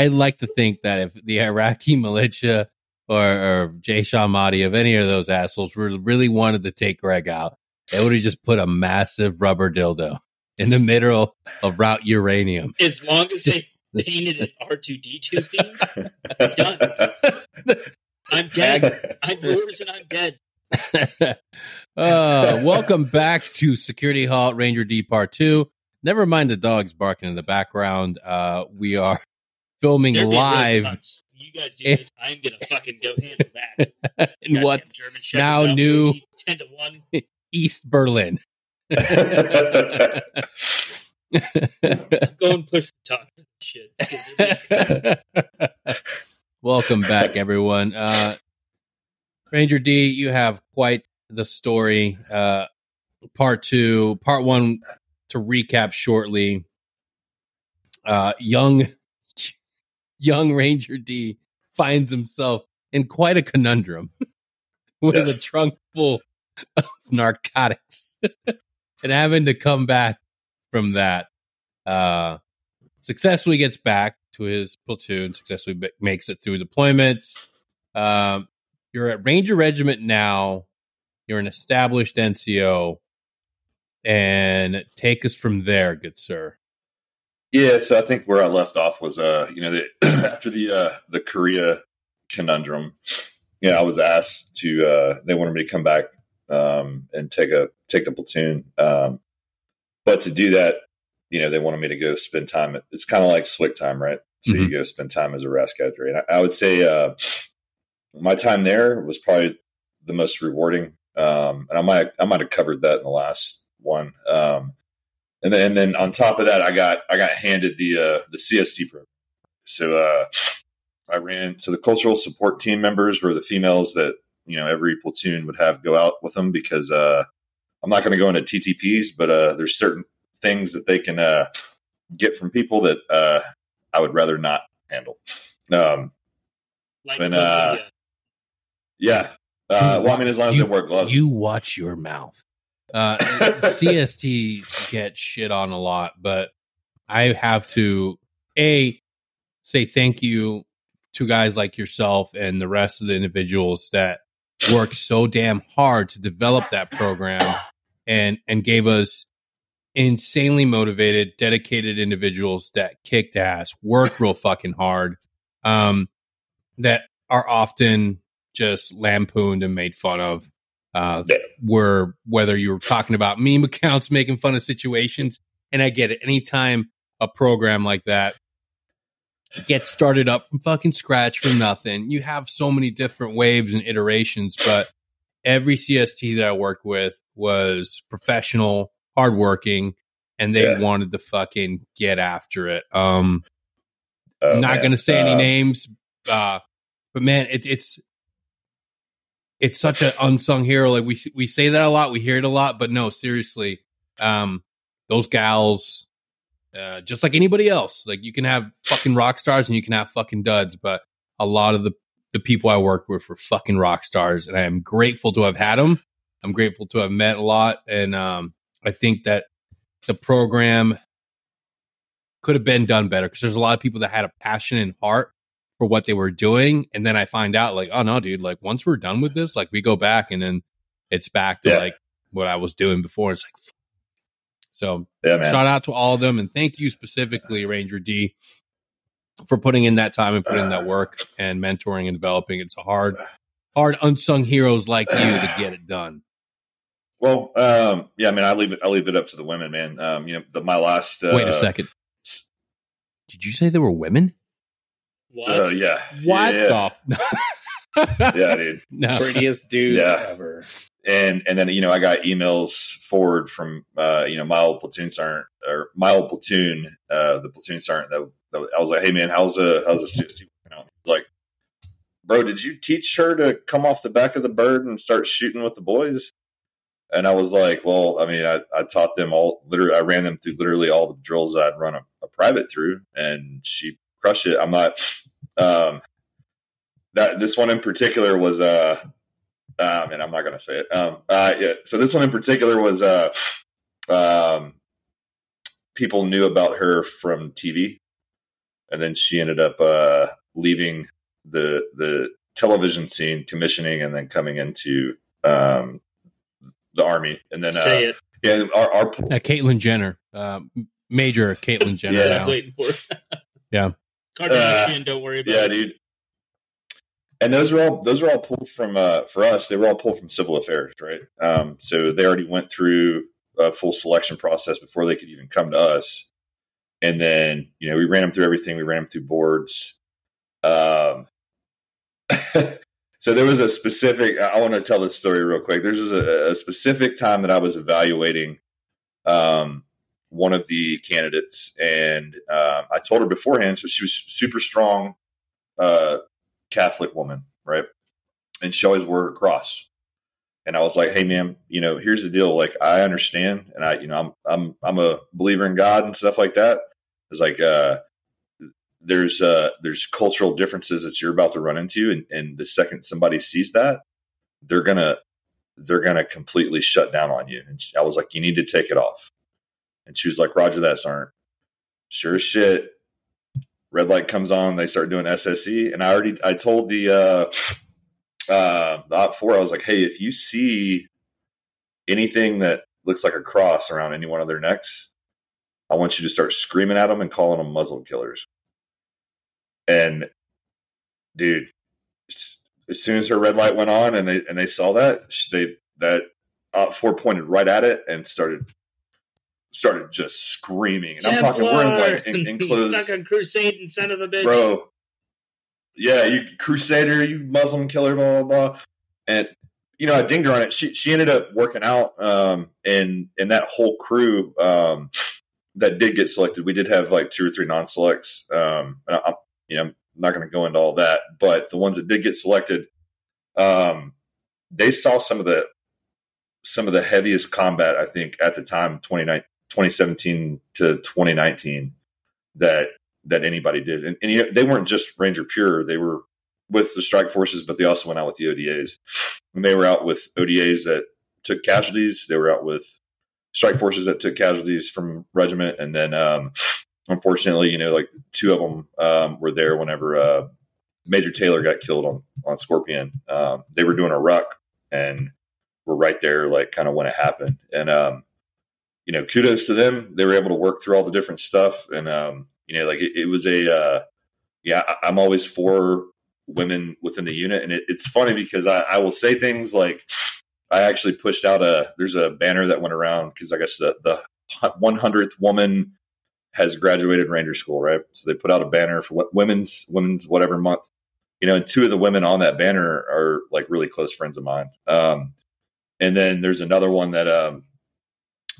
I like to think that if the Iraqi militia or, or Jaysh al-Mahdi, if any of those assholes really wanted to take Greg out, they would have just put a massive rubber dildo in the middle of Route Uranium. As long as just, they painted an R two D two thing, done. I'm dead. I'm yours, and I'm dead. uh, welcome back to Security Halt Ranger D Part Two. Never mind the dogs barking in the background. Uh, we are filming live. You guys do this. I'm gonna fucking go handle that. in what now new ten to one East Berlin. go and push the talk shit. Welcome back, everyone. Uh, Ranger D, you have quite the story. Uh, part two, part one. To recap shortly, uh, young young Ranger D finds himself in quite a conundrum with yes. a trunk full of narcotics and having to come back from that. Uh, successfully gets back to his platoon, successfully b- makes it through deployments. Um, you're at Ranger Regiment now. You're an established NCO. And take us from there, good sir. Yeah, so I think where I left off was, uh, you know, the, after the uh, the Korea conundrum, yeah, I was asked to. Uh, they wanted me to come back um, and take a take the platoon, um, but to do that, you know, they wanted me to go spend time. At, it's kind of like SWCT time, right? So mm-hmm. you go spend time as a RAS cadre, and I, I would say uh, my time there was probably the most rewarding. Um, and I might I might have covered that in the last one. Um, and then and then on top of that, I got I got handed the uh, the CST program. So uh, I ran. So the cultural support team members were the females that you know every platoon would have go out with them because uh, I'm not going to go into TTPs, but uh, there's certain things that they can uh, get from people that uh, I would rather not handle. Um, like and, uh, yeah. Uh, well, I mean, as long as you, they wear gloves. You watch your mouth. Uh, CSTs get shit on a lot, but I have to a say thank you to guys like yourself and the rest of the individuals that worked so damn hard to develop that program and and gave us insanely motivated, dedicated individuals that kicked ass, worked real fucking hard, um, that are often just lampooned and made fun of uh, were whether you were talking about meme accounts making fun of situations. And I get it. Anytime a program like that gets started up from fucking scratch from nothing, you have so many different waves and iterations. But every CST that I worked with was professional, hardworking, and they yeah. wanted to fucking get after it. Um, oh, not going to say uh, any names, uh, but man, it, it's it's such an unsung hero. Like we we say that a lot, we hear it a lot, but no, seriously, um, those gals, uh, just like anybody else, like you can have fucking rock stars and you can have fucking duds, but a lot of the the people I work with were fucking rock stars, and I am grateful to have had them. I'm grateful to have met a lot, and um, I think that the program could have been done better because there's a lot of people that had a passion and heart for what they were doing. And then I find out like, oh no, dude, like once we're done with this, like we go back and then it's back to yeah. like what I was doing before. It's like, so yeah, shout out to all of them. And thank you specifically, Ranger D, for putting in that time and putting in that work and mentoring and developing. It's a hard, hard unsung heroes like you to get it done. Well, um, yeah, I mean, I leave it, I leave it up to the women, man. Um, you know, the, my last, uh, wait a second. Did you say there were women? What? Uh, yeah. What yeah. the? yeah, dude. No. Prettiest dudes yeah. ever. And and then you know I got emails forward from uh, you know my old platoon sergeant or my old platoon, uh, the platoon sergeant that, that I was like, hey man, how's a how's a sixty out? Like, bro, did you teach her to come off the back of the bird and start shooting with the boys? And I was like, well, I mean, I, I taught them all, literally, I ran them through literally all the drills I'd run a, a private through, and she crush it. I'm not. Um, that this one in particular was uh, uh and I'm not gonna say it. Um, uh, yeah. So this one in particular was uh, um, people knew about her from TV. and then she ended up uh, leaving the the television scene, commissioning, and then coming into um, the army. And then Say uh, it. yeah, our, our Uh, Caitlyn Jenner, uh, Major Caitlyn Jenner. Yeah. I now. waiting for. Yeah. Kardashian, don't worry about yeah, it. dude. And those are all those are all pulled from uh, for us. They were all pulled from civil affairs, right? Um, so they already went through a full selection process before they could even come to us. And then you know we ran them through everything. We ran them through boards. Um, so there was a specific. I want to tell this story real quick. There's a, a specific time that I was evaluating um, one of the candidates, and um, I told her beforehand. So she was super strong. Uh, Catholic woman, right? And she always wore a cross. And I was like, "Hey, ma'am, you know, here's the deal. Like, I understand, and I, you know, I'm, I'm, I'm a believer in God and stuff like that. It's like, uh, there's, uh, there's cultural differences that you're about to run into, and, and the second somebody sees that, they're gonna, they're gonna completely shut down on you. And I was like, you need to take it off. And she was like, Roger that, Sergeant. Sure shit red light comes on they start doing sse and i already i told the uh uh the op four i was like hey if you see anything that looks like a cross around any one of their necks i want you to start screaming at them and calling them muslim killers and dude as soon as her red light went on and they and they saw that they that op four pointed right at it and started started just screaming and i'm talking we're in like enclosed Stuck on crusade and son of a bitch. bro. Yeah, you crusader, you Muslim killer, blah blah blah. And you know, I dinged her on it. She she ended up working out, um, and and that whole crew um, that did get selected. We did have like two or three non-selects. Um, and I, you know, I'm not going to go into all that, but the ones that did get selected, um, they saw some of the some of the heaviest combat I think at the time 29, 2017 to 2019 that that anybody did. And, and they weren't just Ranger Pure; they were with the strike forces, but they also went out with the ODAs. And they were out with ODAs that took casualties. They were out with strike forces that took casualties from regiment, and then um, unfortunately, you know, like two of them um, were there whenever uh, Major Taylor got killed on on Scorpion. Um, they were doing a ruck and were right there, like kind of when it happened. And um, you know, kudos to them. They were able to work through all the different stuff, and um, you know, like it, it was a uh, yeah. I, I'm always for women within the unit, and it, it's funny because I, I will say things like I actually pushed out a there's a banner that went around because I guess the the 100th woman has graduated Ranger School, right? So they put out a banner for what women's women's whatever month, you know, and two of the women on that banner are like really close friends of mine. Um, and then there's another one that um,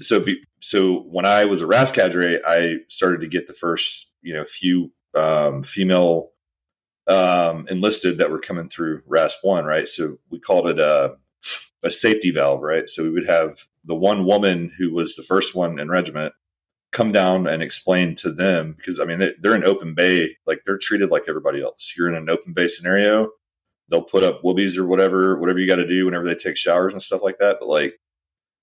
so be, so when I was a RAS cadre, I started to get the first you know few um, female um, enlisted that were coming through RAS one, right? So we called it a a safety valve, right? So we would have the one woman who was the first one in regiment come down and explain to them because I mean they, they're in open bay, like they're treated like everybody else. You're in an open bay scenario, they'll put up whoobies or whatever, whatever you got to do whenever they take showers and stuff like that. But like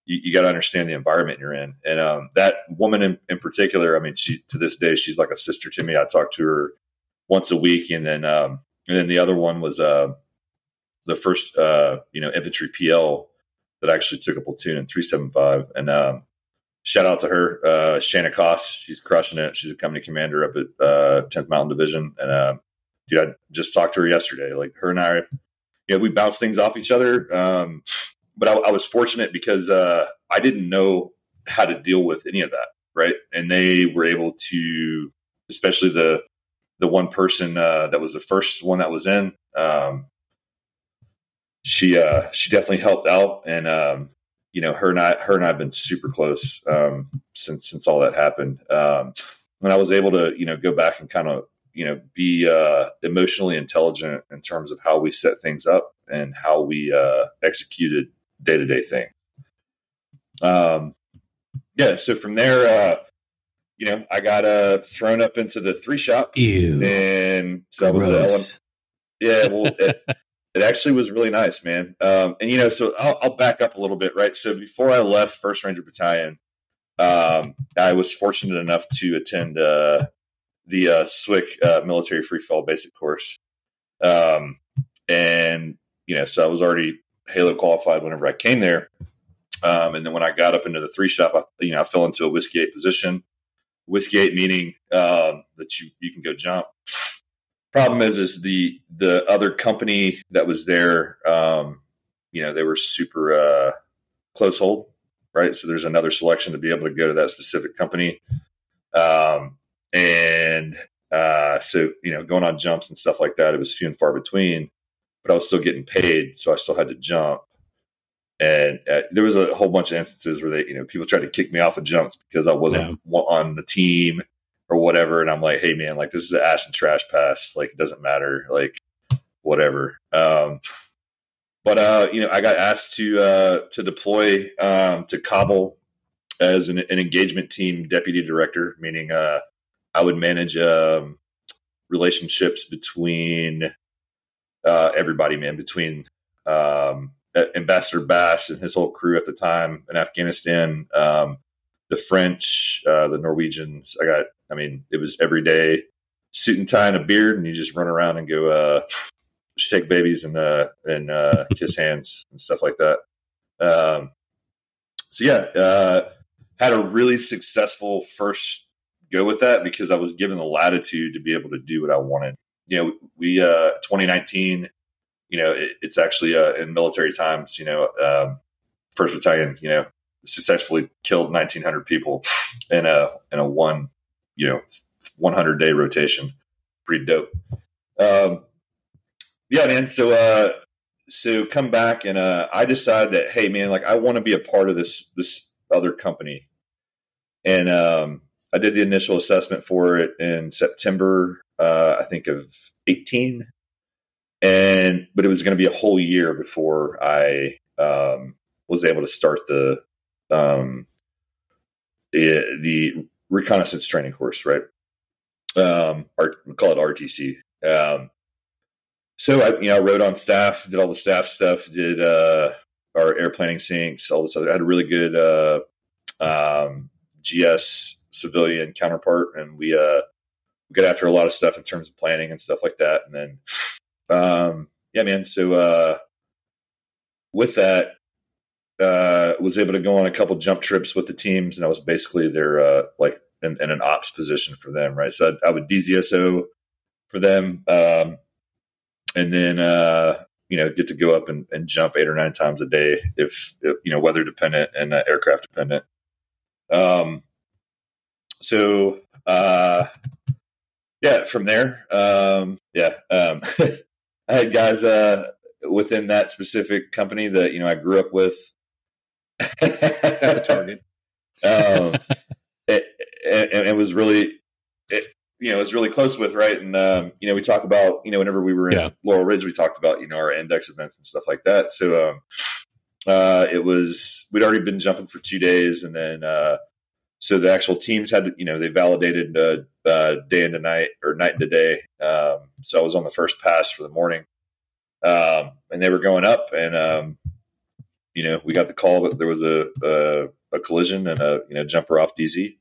you, you got to understand the environment you're in. And um, that woman in, in particular, I mean, she to this day she's like a sister to me. I talk to her once a week, and then um, and then the other one was uh, the first uh, you know infantry PL that actually took a platoon in three seven five. And um, shout out to her, uh, Shanna Koss. She's crushing it. She's a company commander up at uh, 10th Mountain Division, and uh, dude, I just talked to her yesterday. Like her and I, know, we bounce things off each other. Um, but I, I, was fortunate because uh, I didn't know how to deal with any of that, right? And they were able to, especially the the one person uh, that was the first one that was in. Um, she uh, she definitely helped out, and um, you know her and I her and I have been super close um, since since all that happened. Um, when I was able to you know go back and kind of you know be uh, emotionally intelligent in terms of how we set things up and how we uh, executed day to day thing. Um, yeah, so from there, uh, you know, I got uh, thrown up into the three shop, Ew. and so that was the yeah. Well, it, it actually was really nice, man. Um, and you know, so I'll, I'll back up a little bit, right? So before I left First Ranger Battalion, um, I was fortunate enough to attend uh, the uh, SWCC uh, military free fall basic course, um, and you know, so I was already Halo qualified whenever I came there. Um, and then when I got up into the three shop, I, you know, I fell into a whiskey eight position. Whiskey eight meaning um, that you you can go jump. Problem is, is the the other company that was there, um, you know, they were super uh, close hold, right? So there's another selection to be able to go to that specific company, um, and uh, so you know, going on jumps and stuff like that, it was few and far between. But I was still getting paid, so I still had to jump and uh, there was a whole bunch of instances where they, you know, people tried to kick me off of jumps because I wasn't yeah. on the team or whatever. And I'm like, hey man, like this is an ass and trash pass. Like it doesn't matter. Like whatever. Um, but uh, you know, I got asked to uh, to deploy um, to Kabul as an, an, engagement team deputy director, meaning uh, I would manage um, relationships between uh, everybody, man, between um, Ambassador Bass and his whole crew at the time in Afghanistan, um, the French, uh, the Norwegians. I got, I mean, it was every day suit and tie and a beard, and you just run around and go uh, shake babies and uh, and uh, kiss hands and stuff like that. Um, so yeah, uh, had a really successful first go with that because I was given the latitude to be able to do what I wanted. You know, we uh, 2019 you know, it, it's actually uh, in military times, you know, um, first battalion, you know, successfully killed 1900 people in a, in a one, you know, 100 day rotation. Pretty dope. Um, yeah, man. So, uh, so come back and, uh, I decide that, Hey man, like I want to be a part of this, this other company. And, um, I did the initial assessment for it in September, uh, I think of 18 and but it was going to be a whole year before I um, was able to start the um, the, the reconnaissance training course, right? Um, we call it RTC. Um, so I, you know, I wrote on staff, did all the staff stuff, did uh, our air planning syncs, all this other. I had a really good uh, um, GS civilian counterpart, and we uh, got after a lot of stuff in terms of planning and stuff like that. And then um, yeah, man. So uh, with that, uh, was able to go on a couple jump trips with the teams, and I was basically their uh, like in, in, an ops position for them, right? So I, I would DZSO for them, um, and then uh, you know get to go up and, and, jump eight or nine times a day if, if you know weather dependent and uh, aircraft dependent. Um, so uh, yeah, from there, um, yeah, um, I had guys uh, within that specific company that you know I grew up with. That's a target. um, it, it, it, was really, it, you know, it was really close with right, and um, you know, we talk about you know whenever we were in yeah. Laurel Ridge, we talked about you know our index events and stuff like that. So um, uh, it was we'd already been jumping for two days, and then uh, so the actual teams had you know they validated uh, uh, day into night or night into day. Um, so I was on the first pass for the morning, um, and they were going up, and um, you know we got the call that there was a, a, a collision and a you know jumper off DZ,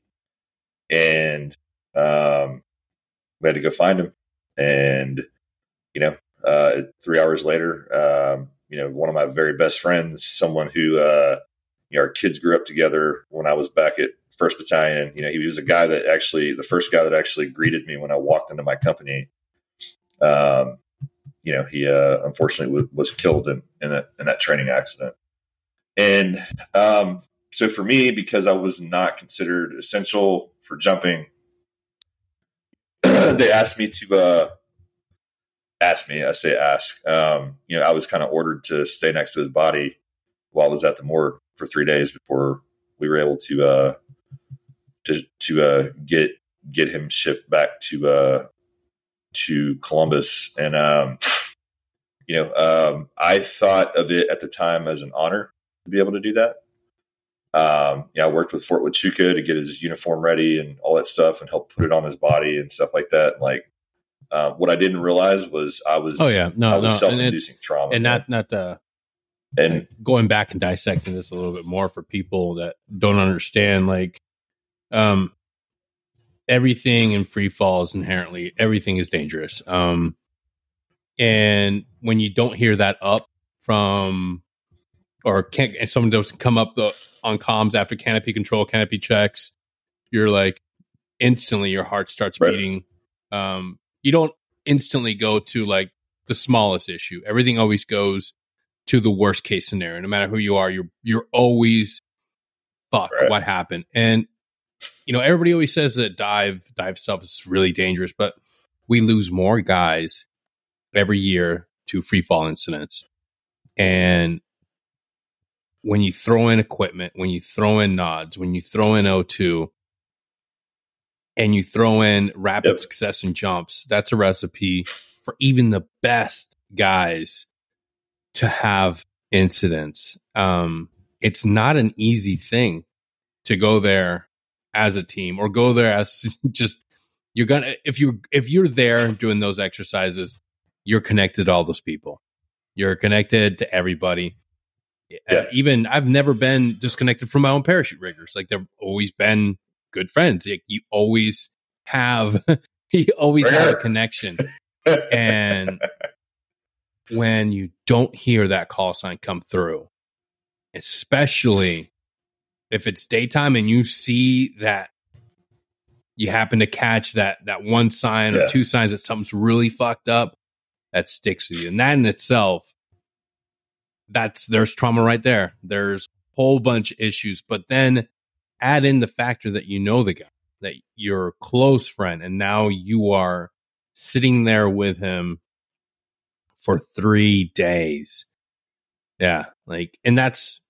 and um, we had to go find him, and you know uh, three hours later, um, you know one of my very best friends, someone who uh, you know our kids grew up together when I was back at First Battalion. You know, he was a guy that actually the first guy that actually greeted me when I walked into my company. Um, you know, he uh, unfortunately w- was killed in in, a, in, that training accident. And um, so for me, because I was not considered essential for jumping, they asked me to uh, ask me. I say ask. Um, you know, I was kind of ordered to stay next to his body while I was at the morgue for three days before we were able to uh, to to uh, get get him shipped back to uh, to Columbus, and um, you know, um, I thought of it at the time as an honor to be able to do that. Um, yeah, I worked with Fort Huachuca to get his uniform ready and all that stuff, and help put it on his body and stuff like that. Like, uh, what I didn't realize was I was oh yeah. No I was no. Self-inducing trauma. and not not uh and going back and dissecting this a little bit more for people that don't understand like um everything in free fall is inherently everything is dangerous. Um, and when you don't hear that up from or can't, and someone doesn't come up the, on comms after canopy control, canopy checks, you're like instantly your heart starts Right. beating. Um, you don't instantly go to like the smallest issue. Everything always goes to the worst case scenario. No matter who you are, you're you're always fuck Right. what happened. And you know, everybody always says that dive dive stuff is really dangerous, but we lose more guys every year to free fall incidents. And when you throw in equipment, when you throw in nods, when you throw in O2, and you throw in rapid Yep. success and jumps, that's a recipe for even the best guys to have incidents. Um, it's not an easy thing to go there as a team or go there as just you're gonna if you if you're there doing those exercises, you're connected to all those people. You're connected to everybody. Uh, Yeah. even I've never been disconnected from my own parachute riggers. Like they've always been good friends. Like you always have you always have a connection. And when you don't hear that call sign come through, especially if it's daytime and you see that you happen to catch that that one sign or two signs that something's really fucked up, that sticks with you. And that in itself, that's there's trauma right there. There's a whole bunch of issues, but then add in the factor that you know the guy, that you're a close friend, and now you are sitting there with him for three days. Yeah, like, and that's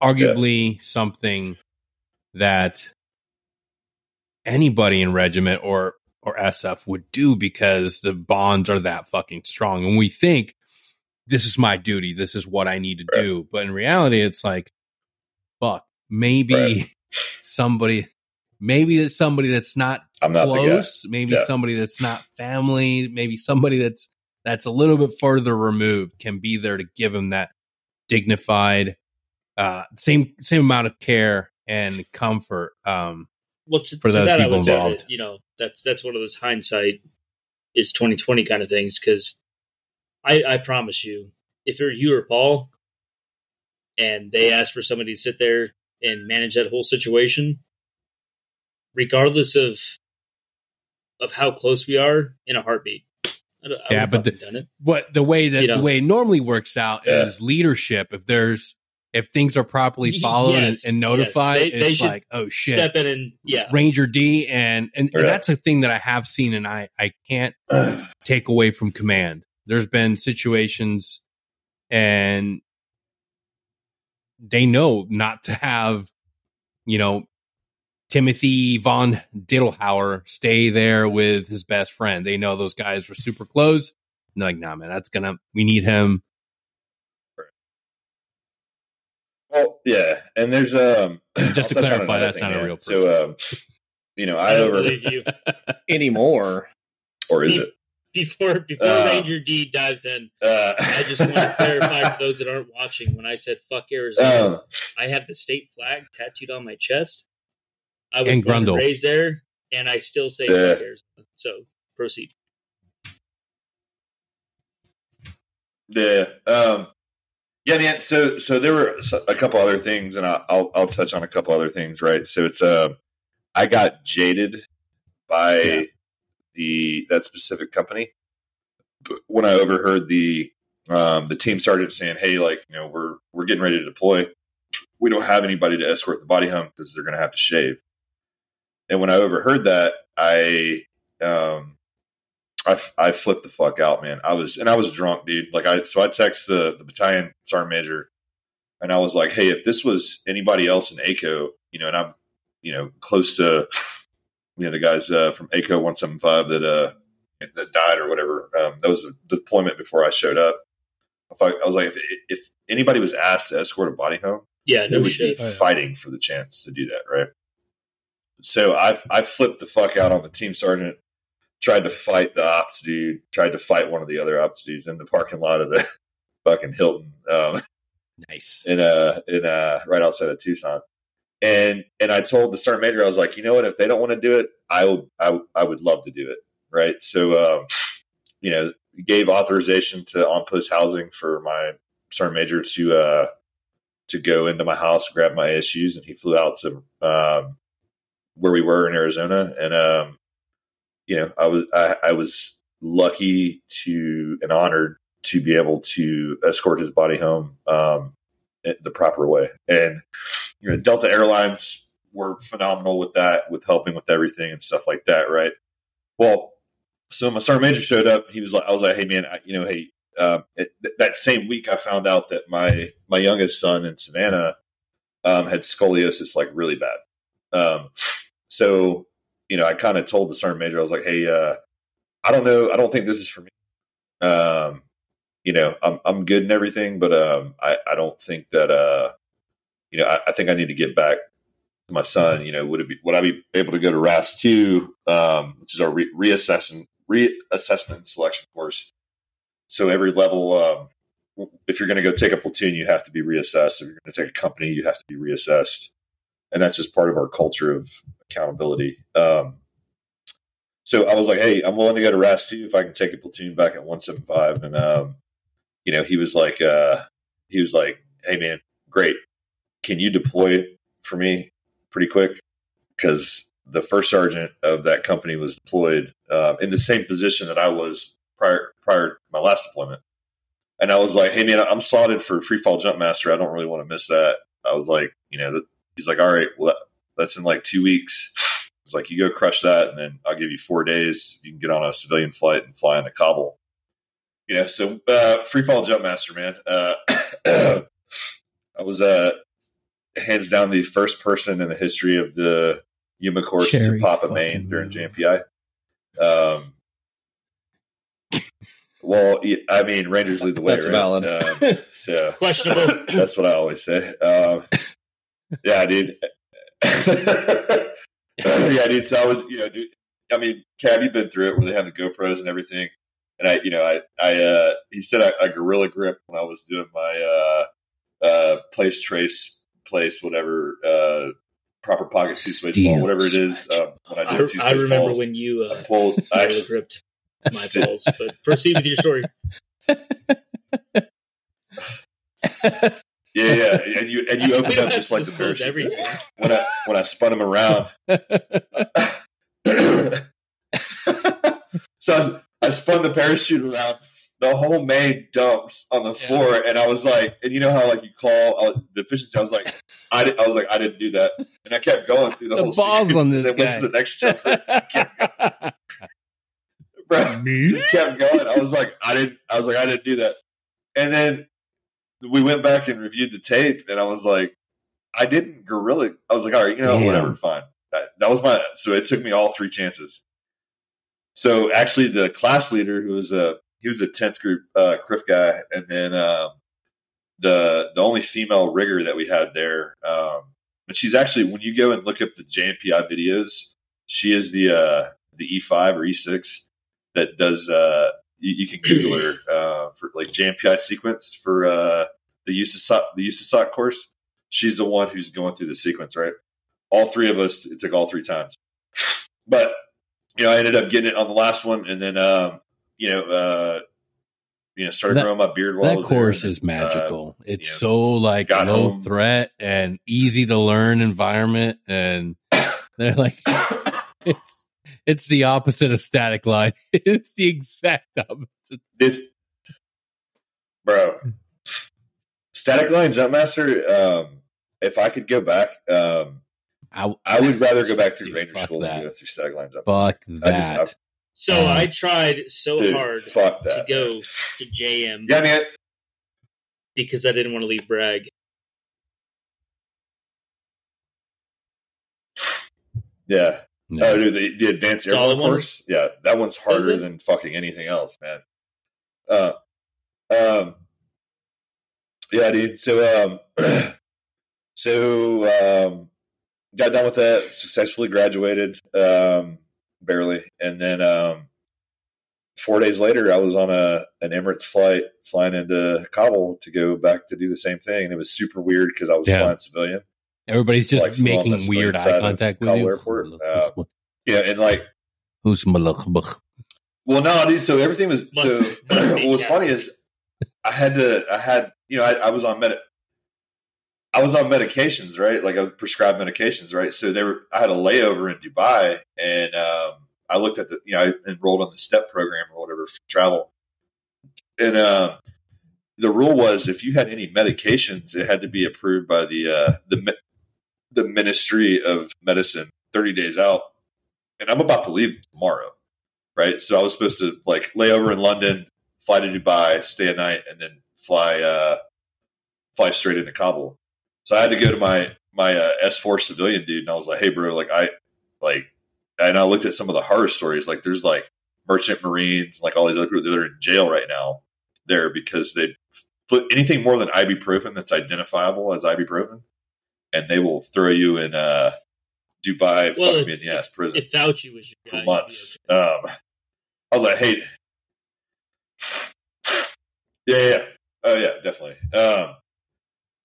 arguably something that anybody in regiment or or SF would do because the bonds are that fucking strong, and we think this is my duty, this is what I need to Right. do, but in reality, it's like, fuck, maybe Right. somebody, maybe it's somebody that's not I'm not close, maybe Yeah. somebody that's not family, maybe somebody that's that's a little bit further removed can be there to give him that dignified uh same same amount of care and comfort um Well, to, For those that, people involved. that, you know, that's that's one of those hindsight is twenty twenty kind of things. Because I, I promise you, if you're you or Paul, and they ask for somebody to sit there and manage that whole situation, regardless of of how close we are, in a heartbeat. I, I Yeah, but it. what the way that You know. the way it normally works out Yeah. is leadership if there's if things are properly followed yes, and, and yes. notified They- they it's like oh shit Step in and yeah, ranger d and and, and that's a thing that i have seen and i i can't take away from command. There's been situations and they know not to have, you know, Timothy von Dittelhauer stay there with his best friend. They know those guys were super close. And they're like, nah, man, that's gonna, we need him. Well, yeah, and there's um Just to I'll touch clarify, another that's not a man. real So, um, you know, I I don't over believe you. anymore. or is it? Before before Uh, Ranger D dives in, Uh, I just want to clarify for those that aren't watching. When I said "fuck Arizona," um, I have the state flag tattooed on my chest. I was And born and raised there, and I still say Yeah. "fuck Arizona." So proceed. Yeah. Um, yeah, man. So, so there were a couple other things, and I'll, I'll, I'll touch on a couple other things, right? So it's, uh, I got jaded by Yeah. the, that specific company when I overheard the, um, the team sergeant saying, Hey, like, you know, we're, we're getting ready to deploy. We don't have anybody to escort the body hump because they're going to have to shave. And when I overheard that, I, um, I, I flipped the fuck out, man. I was, and I was drunk, dude. Like I, so I text the, the battalion sergeant major and I was like, Hey, if this was anybody else in ACO, you know, and I'm, you know, close to, you know, the guys, uh, from ACO 175 that, uh, that died or whatever. Um, that was a deployment before I showed up. If I, I was like, if, if anybody was asked to escort a body home, Yeah, they no would shit. be Oh, yeah. fighting for the chance to do that, right? So I I flipped the fuck out on the team sergeant, tried to fight the ops dude, tried to fight one of the other ops dudes in the parking lot of the fucking Hilton, um, Nice. in uh in uh right outside of Tucson. and and I told the sergeant major, I was like, you know what, if they don't want to do it, I will, I, I would love to do it, right? So, um, you know, gave authorization to on post housing for my sergeant major to uh, to go into my house, grab my issues, and he flew out to um, where we were in Arizona, and um, you know, I was I, I was lucky to and honored to be able to escort his body home um, the proper way. And you know, Delta Airlines were phenomenal with that, with helping with everything and stuff like that, right? Well, so my sergeant major showed up. He was like, I was like, hey man, I, you know, hey, um, it, that same week I found out that my my youngest son in Savannah um, had scoliosis like really bad. Um, so you know, I kind of told the sergeant major, I was like, hey, uh, I don't know, I don't think this is for me. Um, you know, I'm I'm good and everything, but um, I I don't think that uh, you know, I, I think I need to get back to my son. You know, would it be would I be able to go to RAS two, um, which is our re- reassessment reassessment selection course. So every level, um, if you're going to go take a platoon, you have to be reassessed. If you're going to take a company, you have to be reassessed, and that's just part of our culture of accountability. Um, so I was like, "Hey, I'm willing to go to RAS if I can take a platoon back at 175." And um, you know, he was like, uh, he was like, "Hey, man, great. Can you deploy for me pretty quick?" Because the first sergeant of that company was deployed uh, in the same position that I was prior prior to my last deployment. And I was like, "Hey, man, I'm slotted for free fall jump master. I don't really want to miss that." I was like, you know, he's like, "All right, well, that's in like two weeks." It's like you go crush that, and then I'll give you four days. If you can get on a civilian flight and fly into Kabul you know, so uh, free fall jump master, man. Uh, I was uh, hands down the first person in the history of the Yuma course Cherry to pop a main during JMPI. Um, well, I mean, Rangers lead the way. That's right? valid. Um, so questionable. That's what I always say. Um, yeah, dude. yeah, dude. So I was, you know, dude. I mean, Cab, you've been through it where they have the GoPros and everything and I, you know, I, I, uh, he said I, I gorilla grip when I was doing my, uh, uh, place trace place, whatever, uh, proper pocket two switch ball, whatever it is. Um, when I, I, I remember balls, when you, uh, I pulled, I actually gripped my balls, but proceed with your story. Yeah, yeah, and you and you opened up just like the parachute. When I when I spun him around, so I was, I spun the parachute around. The whole main dumps on the floor, and I was like, and you know how like you call uh, the efficiency. I was like, I, did, I was like, I didn't do that, and I kept going through the, the whole balls sequence, on this and then guy. went to the next jumper. Bro, just kept going. I was like, I didn't. I was like, I didn't do that, and then we went back and reviewed the tape, and I was like, I didn't gorilla. I was like, all right, you know, Damn. whatever, fine. That, that was my. So it took me all three chances. So actually, the class leader, who was a he was a tenth group uh, CRIF guy, and then um, the the only female rigger that we had there, um, and she's actually when you go and look up the JMPI videos, she is the uh, the E five or E six that does. Uh, you, you, can Google her uh, for like JMPI sequence for uh, the USASOC the USASOC course. She's the one who's going through the sequence, right? All three of us. It took all three times, but you know, I ended up getting it on the last one, and then um, you know, uh, you know, started that, growing my beard. While that course is magical. Uh, it's you know, so like low home. threat and easy to learn environment, and they're like, it's it's the opposite of static line. it's the exact opposite. It, bro, static line Jumpmaster. Um, if I could go back, um, I, I would rather go back through dude, Ranger School that. than go through Static Line Jump. Fuck that. I just, I, so um, I tried so dude, hard to go to JM. Yeah, man. Because I didn't want to leave Bragg. Yeah. No. Oh, dude, the, the advanced airborne course. Yeah, that one's harder than fucking anything else, man. Uh, um, yeah, dude. So, um, so, um, got done with that, successfully graduated, um, barely, and then um, four days later, I was on a an Emirates flight flying into Kabul to go back to do the same thing, and it was super weird because I was yeah. flying civilian. Everybody's just Like, making weird eye contact with you. Airport. Uh, yeah, and like Who's Malakbach? Well, no, dude. So everything was Must- so. what was yeah. funny is I had to. I had you know I, I was on med. I was on medications, right? Like I prescribed medications, right? So they were. I had a layover in Dubai, and um, I looked at the. You know, I enrolled on the STEP program or whatever for travel, and um, the rule was if you had any medications, it had to be approved by the uh, the mi- the Ministry of Medicine thirty days out. And I'm about to leave tomorrow right? So I was supposed to like lay over in London, fly to Dubai, stay a night, and then fly uh, fly straight into Kabul. So I had to go to my my uh, S four civilian dude, and I was like, "Hey, bro, like I like," and I looked at some of the horror stories. Like, there's like merchant marines, like all these other people that are in jail right now there because they anything more than ibuprofen that's identifiable as ibuprofen, and they will throw you in uh, Dubai, Well, fuck if- me in the ass prison If Fauci was guy, for be months. Um, I was like, hey, yeah, yeah, oh yeah, definitely. Um,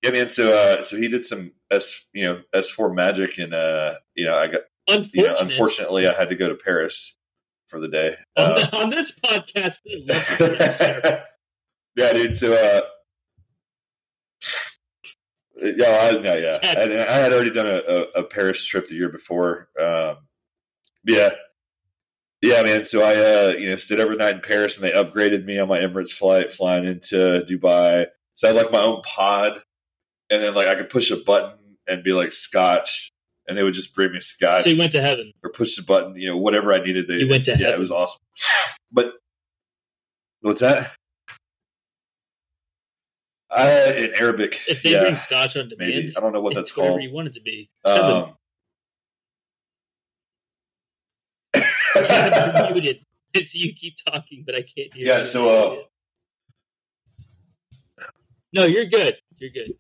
yeah, man. So, uh, so he did some S, you know, S four magic, and uh, you know, I got, okay. you know, unfortunately, I had to go to Paris for the day. on, Um, the- on this podcast, we love yeah, dude. So, uh, yeah, I, no, yeah, I, I had already done a, a, a Paris trip the year before. Um, yeah, yeah, man. So I, uh, you know, stayed overnight in Paris, and they upgraded me on my Emirates flight, flying into Dubai. So I had like my own pod, and then like I could push a button and be like Scotch, and they would just bring me Scotch So you went to heaven. or push the button, you know, whatever I needed. They, You went to yeah, heaven. it was awesome. But what's that? Uh, in Arabic, If they yeah, bring scotch on demand, maybe I don't know what that's called. you want it to be. Um, You're muted. It's you keep talking, but I can't hear. Yeah, you. so, uh, no, you're good. You're good.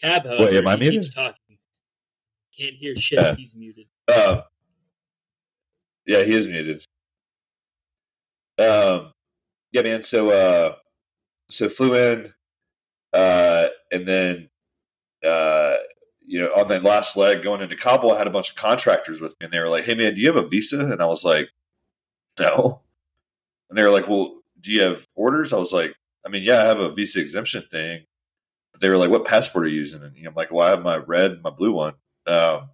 Cab, however, Wait, am I muted? keeps talking. Can't hear shit. Yeah. He's muted. Um, yeah, he is muted. Um, yeah, man. So, uh, so flew in, uh, and then, uh, you know, on that last leg going into Kabul, I had a bunch of contractors with me, and they were like, "Hey, man, do you have a visa?" And I was like, "No." And they were like, "Well, do you have orders?" I was like, "I mean, yeah, I have a visa exemption thing." But they were like, "What passport are you using?" And I'm like, "Well, I have my red, my blue one." Um,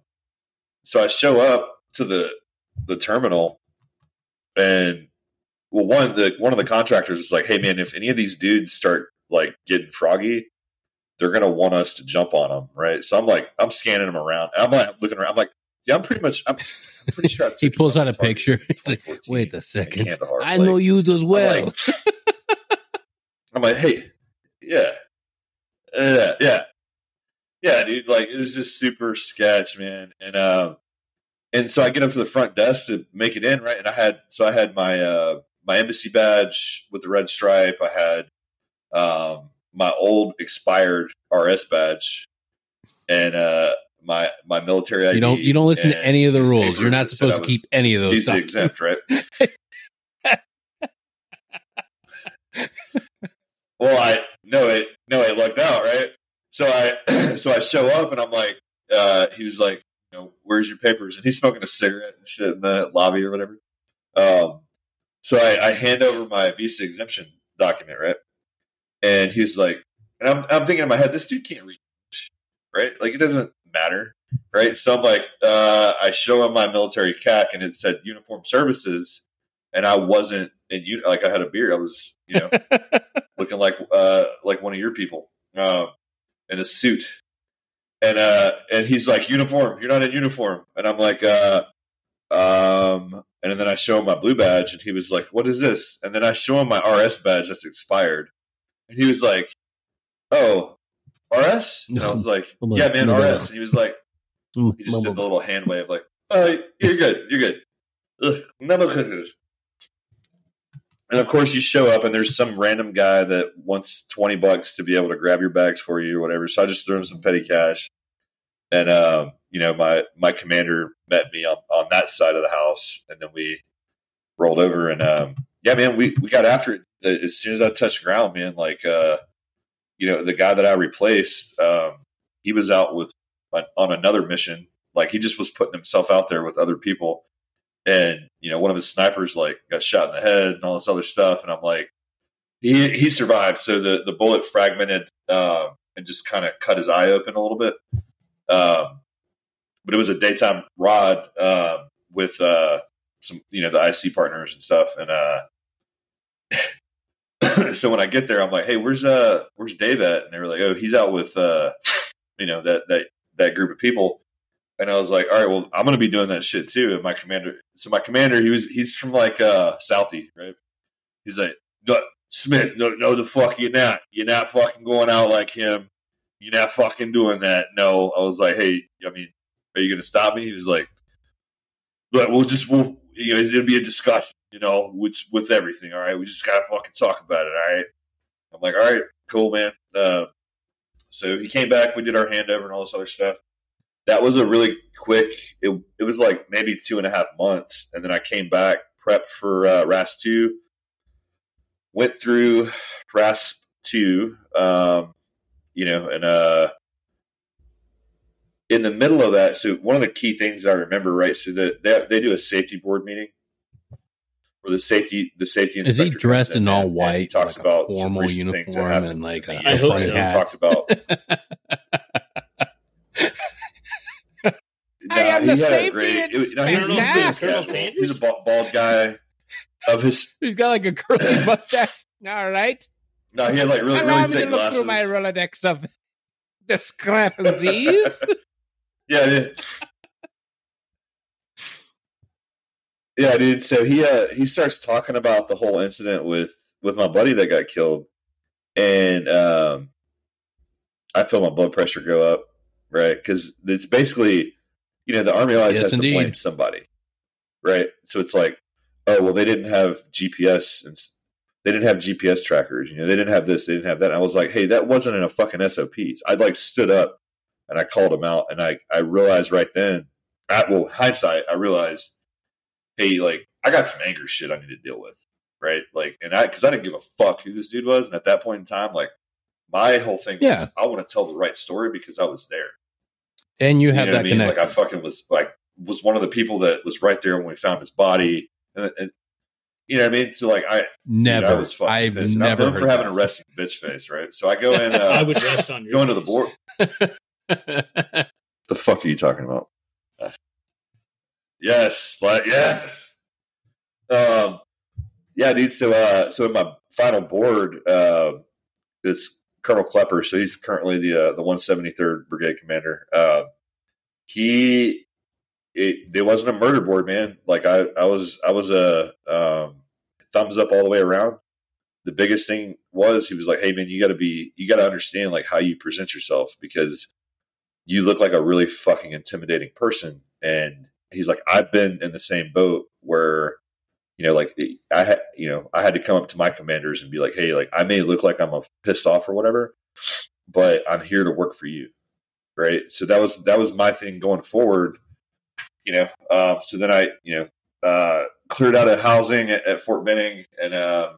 so I show up to the the terminal, and well, one the one of the contractors was like, "Hey, man, if any of these dudes start like getting froggy, they're gonna want us to jump on them, right?" So I'm like, I'm scanning them around. I'm like looking around. I'm like, yeah, I'm pretty much. I'm, I'm pretty sure. He pulls out a picture. Like, Wait a second. I Like, know you as I'm well. like- I'm like, hey, yeah, yeah, yeah, yeah, dude. Like it was just super sketch, man. And um, and so I get up to the front desk to make it in, right? And I had so I had my uh my embassy badge with the red stripe. I had um my old expired RS badge and uh my my military ID. you don't you don't listen to any of the rules. You're not supposed to keep any of those visa stuff. exempt, right? well, I no it no it lucked out, right? So I so I show up and I'm like, uh, he was like, you know, where's your papers? And he's smoking a cigarette and shit in the lobby or whatever. Um, so I, I hand over my visa exemption document, right? And he was like, and I'm I'm thinking in my head, this dude can't read, right? Like it doesn't matter, right? So I'm like, uh, I show him my military CAC and it said uniform services, and I wasn't in uni- like I had a beard. I was, you know, looking like uh like one of your people, um, in a suit. And uh and he's like, uniform, you're not in uniform. And I'm like, uh um and then I show him my blue badge and he was like, What is this? And then I show him my RS badge that's expired. And he was like, Oh, RS? And I was like, Yeah, man. RS. And he was like, he just did the little hand wave, like, "Oh, you're good, you're good." Ugh. And of course, you show up, and there's some random guy that wants twenty bucks to be able to grab your bags for you or whatever. So I just threw him some petty cash, and um, you know, my my commander met me on on that side of the house, and then we rolled over, and um, yeah, man, we we got after it as soon as I touched ground, man. Like, uh, you know, the guy that I replaced, um, he was out with on, another mission. Like he just was putting himself out there with other people, and you know, one of his snipers like got shot in the head and all this other stuff. And I'm like, he he survived. So the the bullet fragmented uh, and just kind of cut his eye open a little bit. Um, but it was a daytime rod uh, with uh, some you know the IC partners and stuff, and uh, so when I get there, I'm like, "Hey, where's uh, where's Dave at?" And they were like, "Oh, he's out with uh, you know that that that group of people." And I was like, "All right, well, I'm to be doing that shit too." And my commander, so my commander, he was he's from like uh, Southie, right? He's like, no, "Smith, no, no, the fuck you're not. You're not fucking going out like him. You're not fucking doing that." No, I was like, "Hey, I mean, are you to stop me?" He was like, "But we'll just we'll you know it'll be a discussion." You know, with with everything. All right, we just gotta fucking talk about it. All right. I'm like, all right, cool, man. Uh, so he came back. We did our handover and all this other stuff. That was a really quick. It it was like maybe two and a half months, and then I came back, prepped for uh, RAS two. Went through RAS two, um, you know, and uh, in the middle of that, so one of the key things I remember, right? So that they, they do a safety board meeting where the safety the safety is he dressed comes in and- all and he talks like about some formal recent things that uniform happened and like in a the I hope year. so. We hat? talked about I am Nah, the he had safety great- it- no, he's, inspector. he's, he's, he's a bald, bald guy of his He's got like a curly mustache. All right. no he had like really Allow really me to thick look glasses through my Rolodex of discrepancies. yeah yeah dude so he uh he starts talking about the whole incident with with my buddy that got killed. And um I feel my blood pressure go up right? Because it's basically you know the army always Yes, has indeed. to blame somebody right? So it's like oh well they didn't have gps and they didn't have gps trackers you know they didn't have this they didn't have that. And i was like hey that wasn't in a fucking sops i like stood up and i called him out and i i realized right then at well hindsight i realized hey like i got some anger shit i need to deal with right like and i because i didn't give a fuck who this dude was and at that point in time like my whole thing was i want to tell the right story because i was there and you you have that I mean? connection. Like I fucking was like was one of the people that was right there when we found his body, and, and you know what I mean. So like I never. dude, I was fucking I've pissed. And I'm never known heard for having that. a resting bitch face, right? So I go in, uh, I would rest on your go into the board. The fuck are you talking about? Yes, like yes. Um, yeah, dude. So uh, so in my final board, uh, it's Colonel Klepper. So he's currently the uh, the 173rd Brigade Commander. Uh, he it there wasn't a murder board, man. Like I I was I was a um, thumbs up all the way around. The biggest thing was he was like, "Hey man, you got to be you got to understand like how you present yourself because you look like a really fucking intimidating person." And he's like, "I've been in the same boat where." You know, like I had, you know, I had to come up to my commanders and be like, "Hey, like I may look like I'm a pissed off or whatever, but I'm here to work for you." right? So that was that was my thing going forward. You know, um, so then I you know uh, cleared out of housing at, at Fort Benning and uh,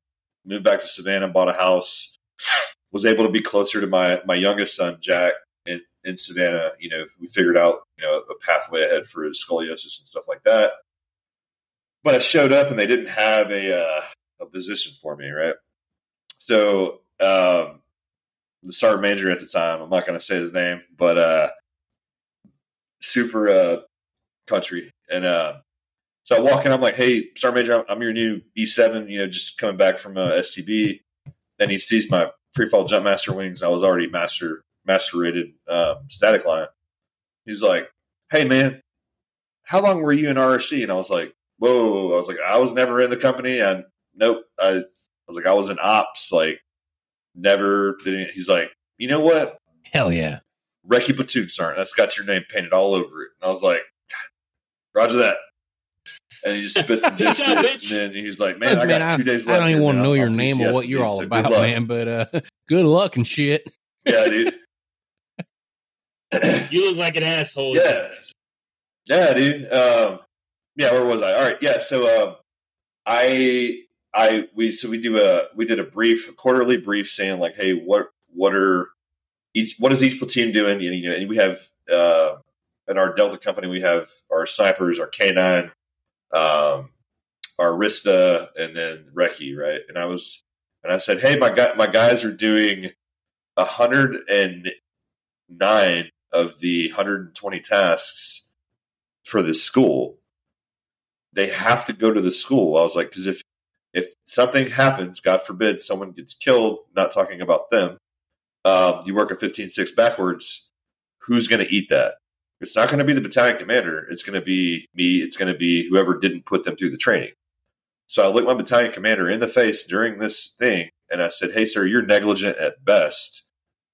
moved back to Savannah, bought a house, was able to be closer to my my youngest son Jack in, in Savannah. You know, we figured out you know a pathway ahead for his scoliosis and stuff like that. But I showed up and they didn't have a uh, a position for me, right? So um, the sergeant major at the time. I'm not going to say his name, but uh, super uh, country. And uh, so I walk in. I'm like, "Hey, sergeant major, I'm, your new E7. You know, just coming back from uh, STB." And he sees my free fall jump master wings. I was already master master rated um, static line. He's like, "Hey, man, how long were you in RSC?" And I was like, "Whoa!" I was like, "I was never in the company." And nope, I, I was like, "I was in ops." Like never did he's like, you know what? Hell yeah. Recce Platoon Sergeant. That's got your name painted all over it. And I was like, Roger that. And he just spits and dishes. And then he's like, man, Look, I got two days left." I don't even want to know your name or what you're all about, man. But uh, good luck and shit. Yeah, dude. You look like an asshole. yeah. Yeah, dude. Um, yeah, where was I? All right. Yeah. So, um, I, I, we, so we do a, we did a brief, a quarterly brief saying like, Hey, what, what are, each what is each platoon doing? And, you know, and we have uh, in our Delta company we have our snipers, our K nine, um, our RSTA, and then Recce, right? And I was and I said, hey, my guy, my guys are doing hundred and nine of the 120 tasks for the school. They have to go to the school. I was like, because if if something happens, God forbid, someone gets killed, not talking about them, um, you work a 15 6 backwards, who's going to eat that? It's not going to be the battalion commander. It's going to be me. It's going to be whoever didn't put them through the training. So I looked my battalion commander in the face during this thing and I said, Hey, sir, you're negligent at best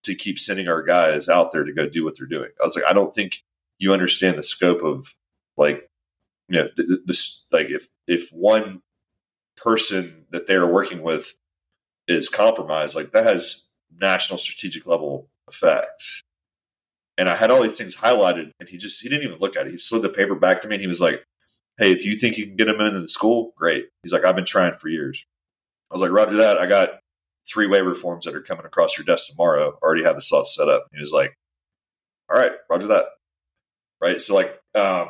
to keep sending our guys out there to go do what they're doing. I was like, I don't think you understand the scope of like, you know, this, like if, if one person that they're working with is compromised, like that has national strategic level effects. And I had all these things highlighted, and he just he didn't even look at it. He slid the paper back to me, and he was like, "Hey, if you think you can get him into the school, great." He's like, "I've been trying for years." I was like, "Roger that. I got three waiver forms that are coming across your desk tomorrow. I already have the slot set up." And he was like, "All right, Roger that." Right. So like, um,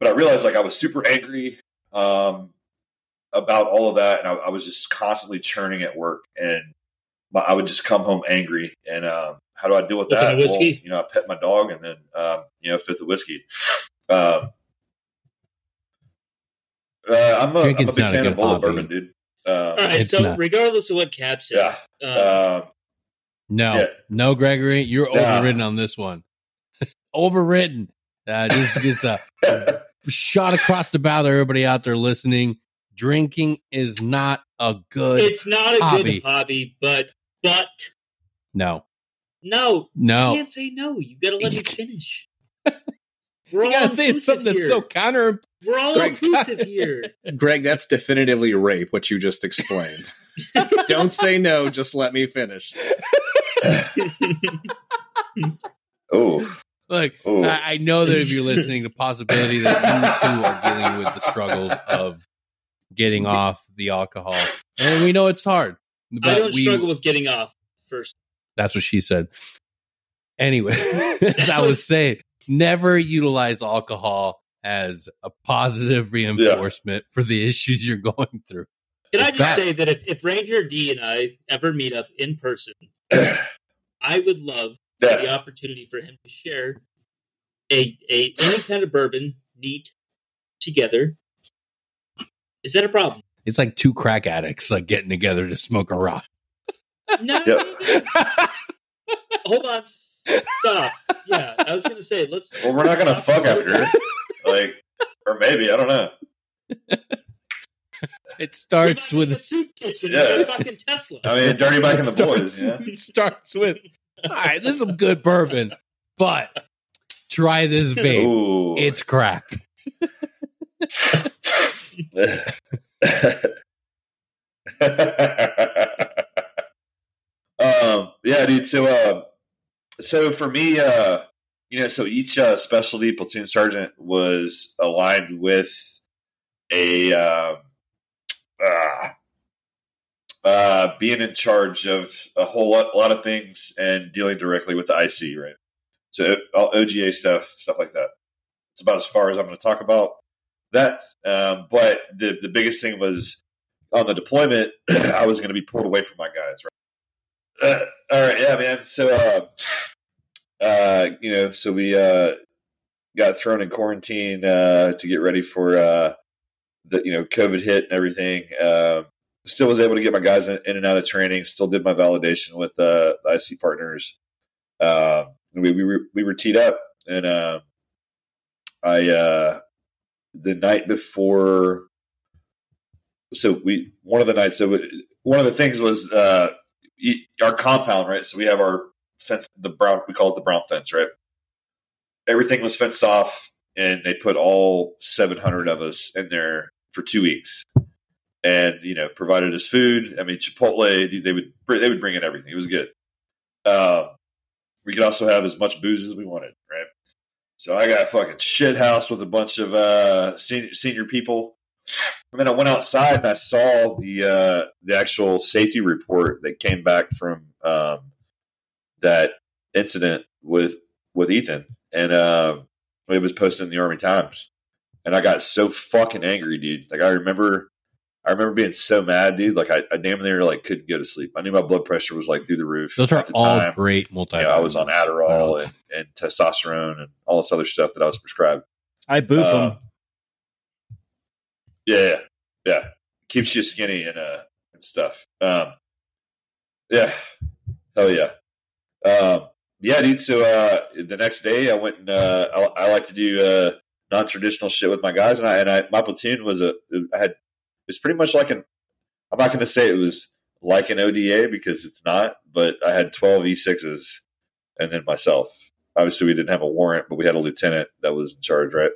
but I realized like I was super angry um, about all of that, and I, I was just constantly churning at work, and my, I would just come home angry. And um, how do I deal with that? Well, you know, I pet my dog, and then um, you know, fifth of whiskey. Um, uh, I'm, a, I'm a big fan of Bulleit bourbon, dude. Um, All right, so not. regardless of what Cap said, yeah. Um, no, yeah. no, Gregory, you're overridden on this one. overridden. Uh, this is a, a shot across the bow to everybody out there listening. Drinking is not a good. It's not a hobby. good hobby, but but no, no, no, you can't say no. You got to let me finish. We're you gotta say something here. that's so counter. We're all Greg, inclusive here. Greg, that's definitively rape. What you just explained. Don't say no. Just let me finish. oh, look, I, I, know that if you're listening, the possibility that you too are dealing with the struggles of getting off the alcohol, and we know it's hard. I don't we, struggle with getting off first. That's what she said. Anyway, as I was saying, never utilize alcohol as a positive reinforcement yeah. for the issues you're going through. Can it's I just bad. say that if, if, Ranger D and I ever meet up in person, I would love yeah. the opportunity for him to share a, a any kind of bourbon neat together. Is that a problem? It's like two crack addicts like getting together to smoke a rock. No. Hold on. Stop. Yeah, I was gonna say let's. Well, we're not gonna fuck after, like, or maybe I don't know. It starts with a soup kitchen. Yeah. fucking Tesla. I mean, dirty back in the boys. Yeah. It starts with all right. This is some good bourbon, but try this vape. Ooh. It's crack. um, yeah, dude. So, uh, so for me, uh, you know, so each uh, specialty platoon sergeant was aligned with a uh, uh, uh, being in charge of a whole lot, lot of things and dealing directly with the IC, right? So all OGA stuff, stuff like that. It's about as far as I'm going to talk about that. Um, but the the biggest thing was on the deployment. I was going to be pulled away from my guys, right? Uh, all right, yeah, man. So, uh, uh, you know, so we uh, got thrown in quarantine uh, to get ready for uh, the you know COVID hit and everything. Uh, still was able to get my guys in, and out of training. Still did my validation with uh, the IC partners. Uh, we we were, we were teed up, and uh, I uh, the night before. So we one of the nights. So one of the things was uh, our compound, right? So we have our fence, the brown. We call it the brown fence, right? Everything was fenced off, and they put all 700 of us in there for two weeks, and you know provided us food. I mean, Chipotle. They would they would bring in everything. It was good. Um, we could also have as much booze as we wanted, right? So I got a fucking shit house with a bunch of uh, senior, senior people. And then I went outside and I saw the uh, the actual safety report that came back from um, that incident with with Ethan, and um, it was posted in the Army Times, and I got so fucking angry, dude. Like I remember, I remember being so mad, dude. Like I, I damn near like couldn't go to sleep. I knew my blood pressure was like through the roof. Those are at the all time. great multi. You know, I was on Adderall and, and testosterone and all this other stuff that I was prescribed. I boof Uh, them. Yeah, yeah, keeps you skinny and uh and stuff. Um, yeah, hell yeah, um, yeah, dude. So uh, the next day, I went and uh, I, I like to do uh, non traditional shit with my guys, and I and I my platoon was a I had it's pretty much like an I'm not going to say it was like an ODA because it's not, but I had 12 E6s and then myself. Obviously, we didn't have a warrant, but we had a lieutenant that was in charge, right?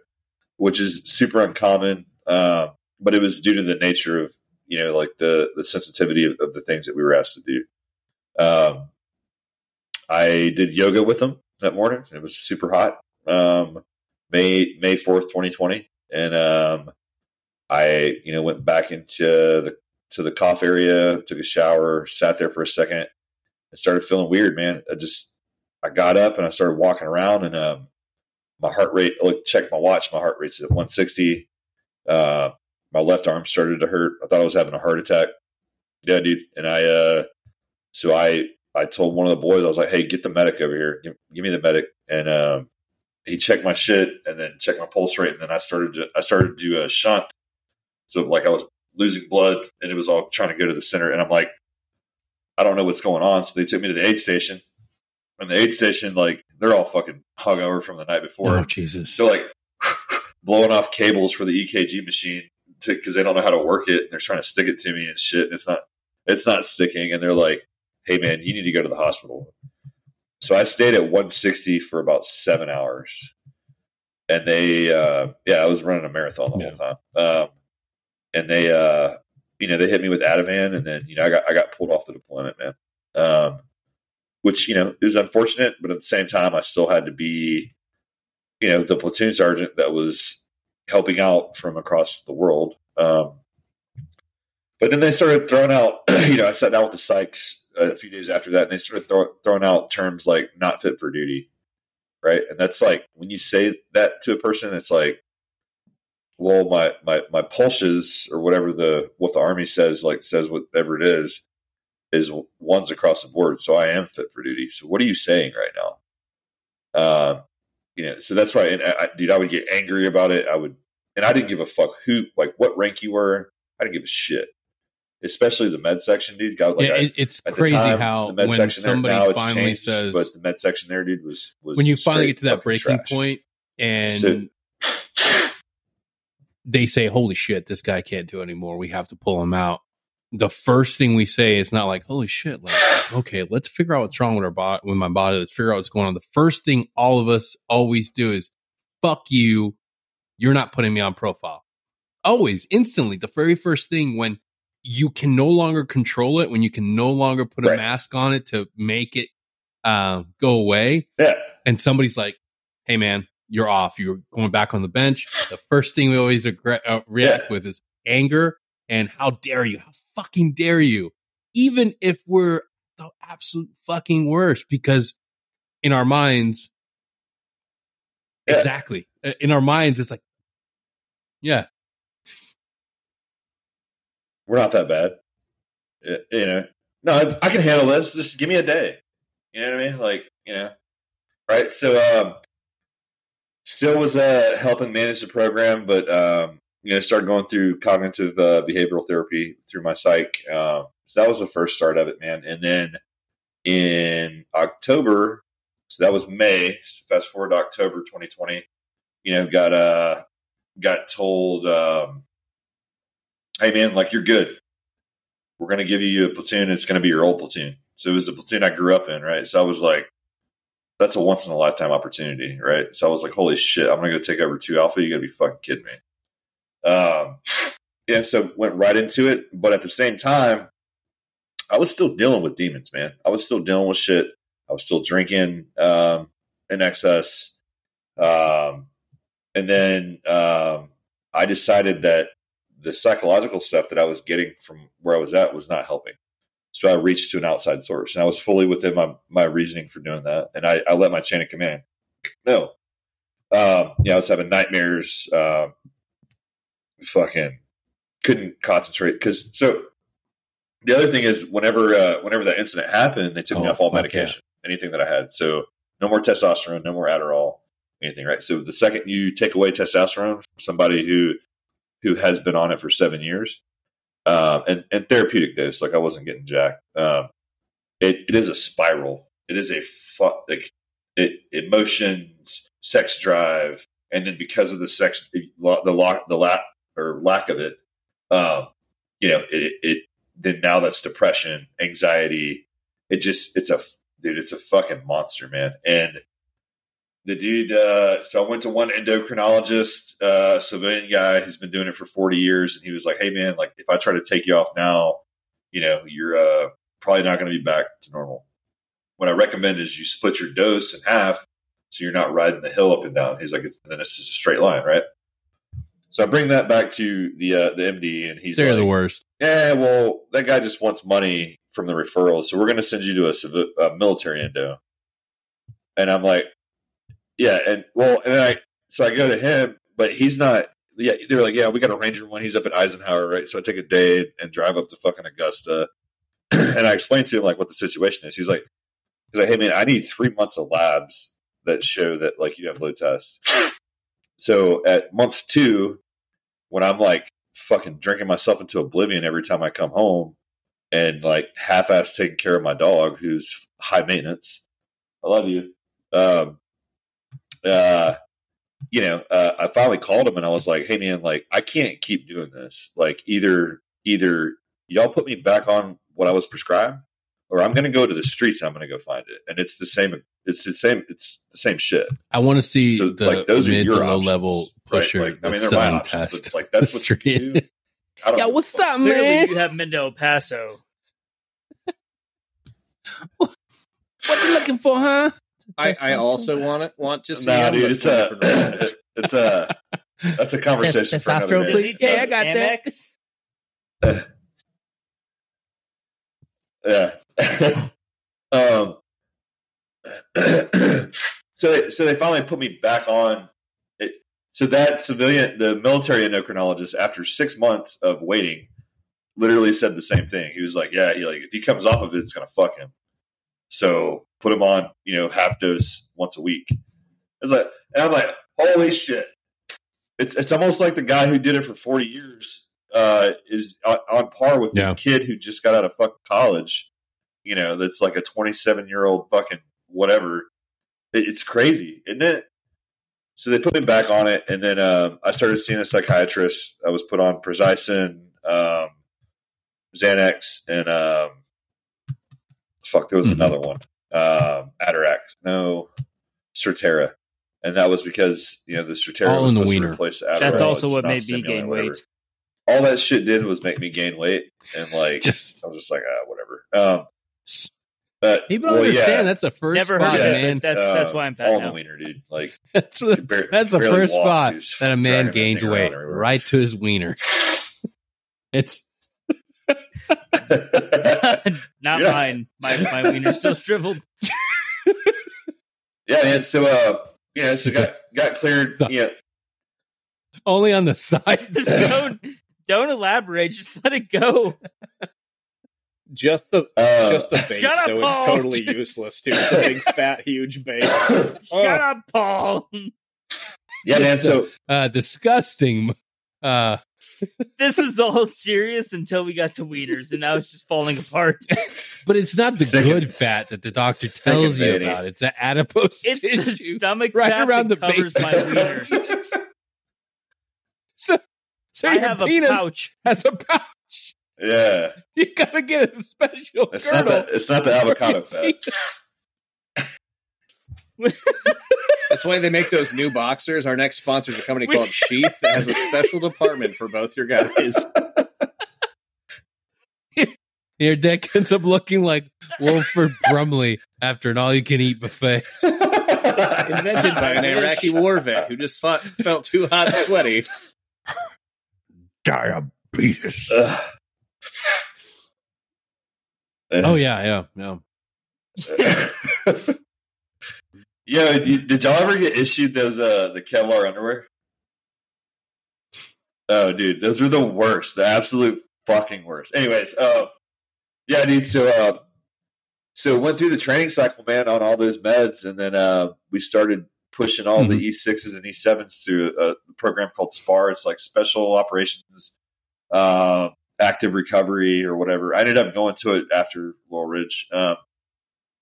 Which is super uncommon, um, but it was due to the nature of you know like the the sensitivity of, of the things that we were asked to do. Um, I did yoga with them that morning. It was super hot. Um, May May fourth, twenty twenty, and um, I you know went back into the to the cough area, took a shower, sat there for a second, and started feeling weird, man. I just I got up and I started walking around, and um, my heart rate. I looked, checked my watch. My heart rate's at one sixty. Uh, my left arm started to hurt. I thought I was having a heart attack. Yeah, dude. And I uh, so I I told one of the boys I was like, "Hey, get the medic over here. Give, give me the medic." And um, he checked my shit and then checked my pulse rate, and then I started to I started to do a shunt. So like I was losing blood, and it was all trying to go to the center, and I'm like, I don't know what's going on. So they took me to the aid station, and the aid station like they're all fucking hungover from the night before. Oh Jesus! They're like blowing off cables for the EKG machine because they don't know how to work it. And they're trying to stick it to me and shit. And it's not, it's not sticking. And they're like, "Hey man, you need to go to the hospital." So I stayed at 160 for about seven hours, and they, uh, yeah, I was running a marathon the Yeah. whole time. Um, and they, uh, you know, they hit me with Ativan, and then you know, I got I got pulled off the deployment, man. Um, which you know it was unfortunate, but at the same time, I still had to be, you know, the platoon sergeant that was helping out from across the world. Um, but then they started throwing out, you know, I sat down with the Sykes a few days after that, and they started throw, throwing out terms like "not fit for duty," right? And that's like when you say that to a person, it's like, well, my my my pulses or whatever the what the army says, like says whatever it is, is ones across the board. So I am fit for duty. So what are you saying right now? Um, you know, so that's why, and I, I- dude, I would get angry about it. I would, and I didn't give a fuck who, like, what rank you were. I didn't give a shit, especially the med section, dude. Got like yeah, I- it's crazy time, how the med when section there somebody now it's finally changed, says but the med section there, dude, was was when you finally get to that breaking point and So- they say, "Holy shit, this guy can't do anymore. We have to pull him out." The first thing we say is not like, "Holy shit!" Like, okay, let's figure out what's wrong with our body, with my body. Let's figure out what's going on. The first thing all of us always do is, "Fuck you! You're not putting me on profile." Always, instantly, the very first thing when you can no longer control it, when you can no longer put a Right. mask on it to make it uh, go away, yeah, and somebody's like, "Hey, man, you're off. You're going back on the bench." The first thing we always regret, uh, react Yeah. with is anger and how dare you? How fucking dare you? Even if we're the absolute fucking worst, because in our minds, Yeah. exactly Uh, in our minds, it's like, yeah, we're not that bad. You know, no, I, I can handle this. Just give me a day. You know what I mean? Like, you know, right? So, um, still was uh, helping manage the program, but um, you know, started going through cognitive uh, behavioral therapy through my psych. Um, so that was the first start of it, man. And then in October, so that was May. So fast forward to October 2020. You know, got uh, got told. Um, hey man, like you're good. We're gonna give you a platoon. It's gonna be your old platoon. So it was the platoon I grew up in, right? So I was like, that's a once in a lifetime opportunity, right? So I was like, holy shit, I'm gonna go take over two alpha. You gotta be fucking kidding me. Um, and so went right into it, but at the same time, I was still dealing with demons, man. I was still dealing with shit. I was still drinking um, in excess, um, and then um, I decided that the psychological stuff that I was getting from where I was at was not helping. So I reached to an outside source, and I was fully within my my reasoning for doing that, and I, I let my chain of command no. Um, yeah, I was having nightmares. Uh, fucking couldn't concentrate because so the other thing is whenever uh, whenever that incident happened, they took me Oh, off all medication, anything that I had. So no more testosterone, no more Adderall, anything. Right. So the second you take away testosterone from somebody who who has been on it for seven years, um, and and therapeutic dose, like I wasn't getting jacked. Um, it it is a spiral. It is a fuck like it emotions, sex drive, and then because of the sex, the lock, the lack or lack of it, um, you know, it, it then now that's depression, anxiety. It just it's a dude, it's a fucking monster, man. And the dude, uh, so I went to one endocrinologist, uh, civilian guy who's been doing it for 40 years. And he was like, Hey man, like if I try to take you off now, you know, you're, uh, probably not going to be back to normal. What I recommend is you split your dose in half so you're not riding the hill up and down. He's like, it's, then it's just a straight line, right? So I bring that back to the uh, the MD, and he's They're like, the worst. yeah, well, that guy just wants money from the referral, so we're going to send you to a, civi- a military endo. And I'm like, yeah, and well, and I so I go to him, but he's not. Yeah, they're like, yeah, we got a ranger one. He's up at Eisenhower, right? So I take a day and drive up to fucking Augusta, and I explain to him like what the situation is. He's like, he's like, hey man, I need three months of labs that show that like you have low tests. So at month two, when I'm like fucking drinking myself into oblivion every time I come home and like half ass taking care of my dog who's high maintenance. I love you. Um, uh, you know, uh, I finally called him and I was like, Hey man, like I can't keep doing this. Like either, either y'all put me back on what I was prescribed or I'm going to go to the streets and I'm going to go find it. And it's the same. It's the same. It's the same shit. I want to see So, the like, those are mid to your low options, level right? pusher. Like, I mean, they're my selling options, test. but like that's what you Street. can do. I don't Yeah, what's fuck. up, Clearly, man? you have been to El Paso. What you looking for, huh? I, I also want to want to see. Nah, dude, it's a different reasons. it's a that's a conversation for another day. please. Yeah, I got that. Amex? Yeah. um. so they, so they finally put me back on. It, so that civilian, the military endocrinologist, after six months of waiting, literally said the same thing. He was like, "Yeah, he like if he comes off of it, it's gonna fuck him." So put them on, you know, half dose once a week. It's like, and I'm like, holy shit! It's it's almost like the guy who did it for 40 years uh, is on, on par with Yeah. the kid who just got out of fucking college. You know, that's like a 27 year old fucking whatever. It, it's crazy, isn't it? So they put me back on it, and then um, I started seeing a psychiatrist. I was put on Prazosin, um, Xanax, and um, fuck, there was Mhm. another one, um, Atarax, no, Strattera, and that was because you know the Strattera All was in the supposed to wiener. replace Adderall. That's also It's what made me gain whatever. weight. All that shit did was make me gain weight, and like Just I was just like, ah, whatever. Um, but people well, understand yeah, that's a first Never spot, heard of it. man. That's that's uh, why I'm all fat in the now. wiener, dude. Like That's you what, bar- that's you the first walk, spot that a man gains weight, right to his wiener. It's Not Yeah. mine. My my wiener's still shriveled. Yeah, man. So, uh, yeah, so got got cleared. Yeah, only on the side. Just don't don't elaborate. Just let it go. just the uh, just the base, up, so it's Paul. totally useless. Too the big fat huge base. Shut Oh. up, Paul. yeah, man. So, Uh, disgusting. Uh, This is all serious until we got to wieners, and now it's just falling apart. but it's not the good fat that the doctor tells you about. It's the adipose It's the tissue stomach right fat around the that covers base. my wiener. so, so I your have a penis pouch. has a pouch. yeah, You gotta get a special it's not the it's not the avocado for your fat. Penis. That's why they make those new boxers. Our next sponsor is a company called Sheath that has a special department for both your guys. Your dick ends up looking like Wilford Brimley after an all-you-can-eat buffet. Invented by an Iraqi war vet who just fought, felt too hot and sweaty. Diabetes. Ugh. Oh yeah, yeah, yeah. yeah. Did, y'all ever get issued those uh the Kevlar underwear? Oh, dude, those are the worst. The absolute fucking worst. Anyways, uh, yeah, dude. So, uh, so went through the training cycle, man, on all those meds, and then uh, we started pushing all Mhm. the E sixes and E sevens through a program called SPAR. It's like Special Operations uh, Active Recovery or whatever. I ended up going to it after Laurel Ridge. Um,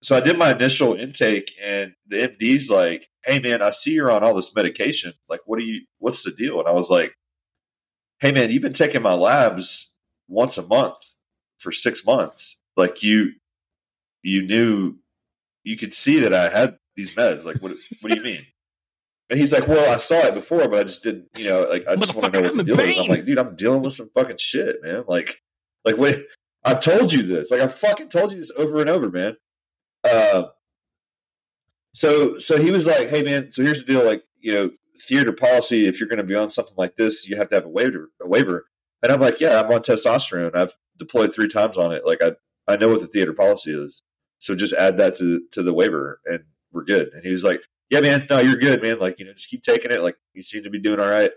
so I did my initial intake, and the MD's like, "Hey, man, I see you're on all this medication. Like, what do you? What's the deal?" And I was like, "Hey, man, you've been taking my labs once a month for six months. Like, you, you knew, you could see that I had these meds. Like, what? What do you mean?" And he's like, "Well, I saw it before, but I just didn't. You know, like, I just want to know what the deal in is." I'm like, "Dude, I'm dealing with some fucking shit, man. Like, like, wait." I've told you this. Like I fucking told you this over and over, man. Uh, so so he was like, "Hey, man. So here's the deal. Like, you know, theater policy. If you're going to be on something like this, you have to have a waiver. A waiver." And I'm like, "Yeah, I'm on testosterone. I've deployed three times on it. Like, I I know what the theater policy is. So just add that to to the waiver, and we're good." And he was like, "Yeah, man. No, you're good, man. Like, you know, just keep taking it. Like, you seem to be doing all right."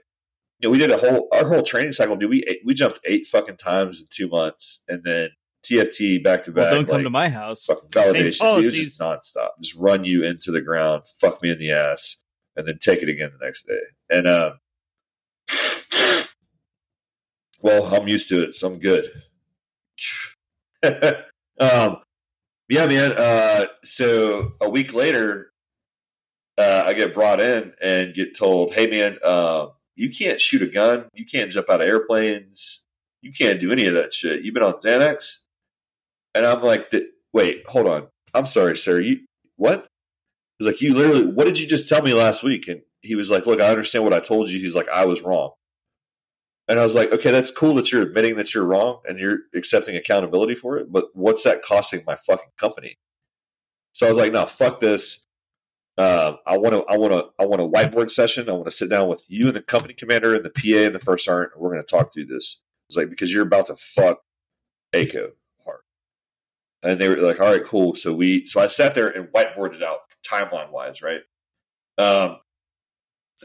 You know, we did a whole our whole training cycle. Dude, we we jumped eight fucking times in two months, and then TFT back to back. don't come like, to my house. validation. It was just nonstop. Just run you into the ground, fuck me in the ass, and then take it again the next day. And um, well, I'm used to it, so I'm good. um, yeah, man. Uh, so a week later, uh, I get brought in and get told, "Hey, man, uh, you can't shoot a gun. You can't jump out of airplanes. You can't do any of that shit. You've been on Xanax." And I'm like, "Wait, hold on. I'm sorry, sir. You what?" He's like, "You literally. What did you just tell me last week?" And he was like, "Look, I understand what I told you." He's like, "I was wrong." And I was like, okay, that's cool that you're admitting that you're wrong and you're accepting accountability for it, but what's that costing my fucking company? So I was like, no, fuck this. Um, I want to, I want to, I want a whiteboard session. I want to sit down with you and the company commander and the PA and the first sergeant. And we're going to talk through this. It's like because you're about to fuck ACO. And they were like, all right, cool. So we, so I sat there and whiteboarded out timeline wise, right? Um,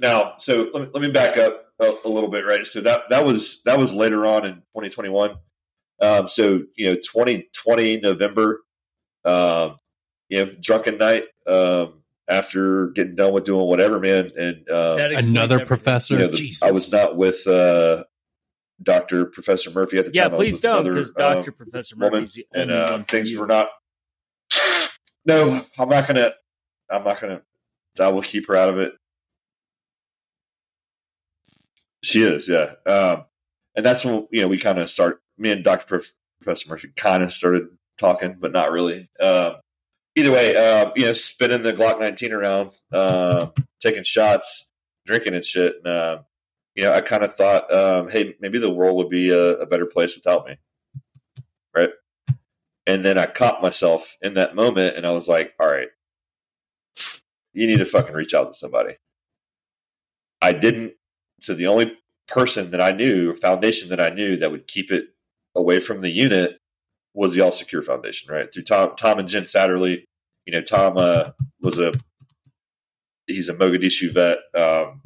now, so let me, let me back up a, a little bit, right? So that that was that was later on in 2021. Um, so you know, 2020 November, um, you know, drunken night um, after getting done with doing whatever, man, and um, Another everything. professor. you know, the- Jesus. I was not with uh, Doctor Professor Murphy at the Yeah, time. Was please don't, because um, Doctor Professor Murphy's the and only uh, one for things you. were not. No, I'm not gonna. I'm not gonna. I will keep her out of it. She is, yeah. Um, and that's when you know we kind of start. Me and Doctor Prof, Professor Murphy kind of started talking, but not really. Um, either way, um, you know, spinning the Glock 19 around, um, taking shots, drinking and shit. And, um, you know, I kind of thought, um, hey, maybe the world would be a, a better place without me. Right. And then I caught myself in that moment and I was like, all right, you need to fucking reach out to somebody. I didn't. So the only person that I knew, foundation that I knew that would keep it away from the unit was the All Secure Foundation, right? Through Tom, Tom and Jen Satterly. You know, Tom uh, was a he's a Mogadishu vet. Um,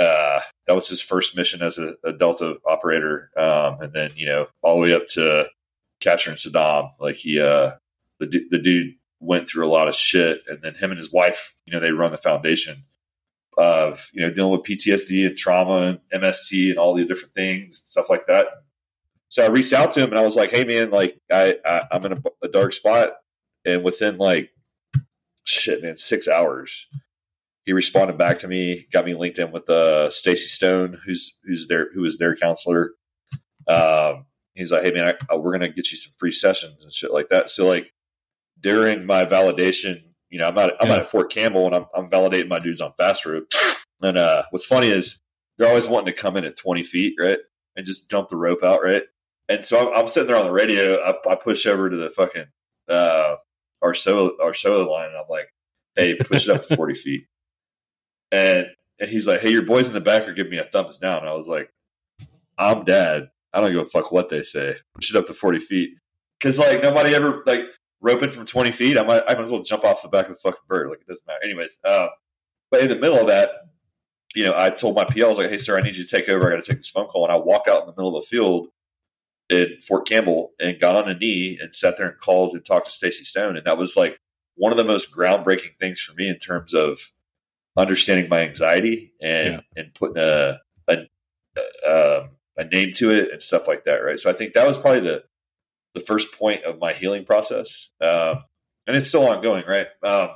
uh, that was his first mission as a, a Delta operator, um, and then you know all the way up to capturing Saddam. Like he, uh, the the dude went through a lot of shit, and then him and his wife, you know, they run the foundation of you know dealing with PTSD and trauma and MST and all the different things and stuff like that. So I reached out to him and I was like, "Hey man, like I, I I'm in a, a dark spot," and within like shit, man, six hours, he responded back to me, got me linked in with uh, Stacy Stone, who's who's their who is their counselor. Um, he's like, "Hey man, I, we're gonna get you some free sessions and shit like that." So like during my validation, you know, I'm at I'm Yeah. at Fort Campbell and I'm I'm validating my dudes on fast rope. And uh, what's funny is they're always wanting to come in at 20 feet, right, and just dump the rope out, right. And so I'm, I'm sitting there on the radio. I, I push over to the fucking uh, our solo our solo line, and I'm like, "Hey, push it up to 40 feet." And and he's like, "Hey, your boys in the back are giving me a thumbs down." And I was like, "I'm dad. I don't give a fuck what they say. Push it up to 40 feet." because like nobody ever like roping from twenty feet. I might I might as well jump off the back of the fucking bird. Like it doesn't matter. Anyways, uh, but in the middle of that, you know, I told my PL I was like, "Hey, sir, I need you to take over. I got to take this phone call." And I walk out in the middle of a field in Fort Campbell and got on a knee and sat there and called and talked to Stacy Stone, and that was like one of the most groundbreaking things for me in terms of understanding my anxiety and Yeah. and putting a a, a a name to it and stuff like that. Right. So I think that was probably the the first point of my healing process, um, and it's still ongoing. Right. Um,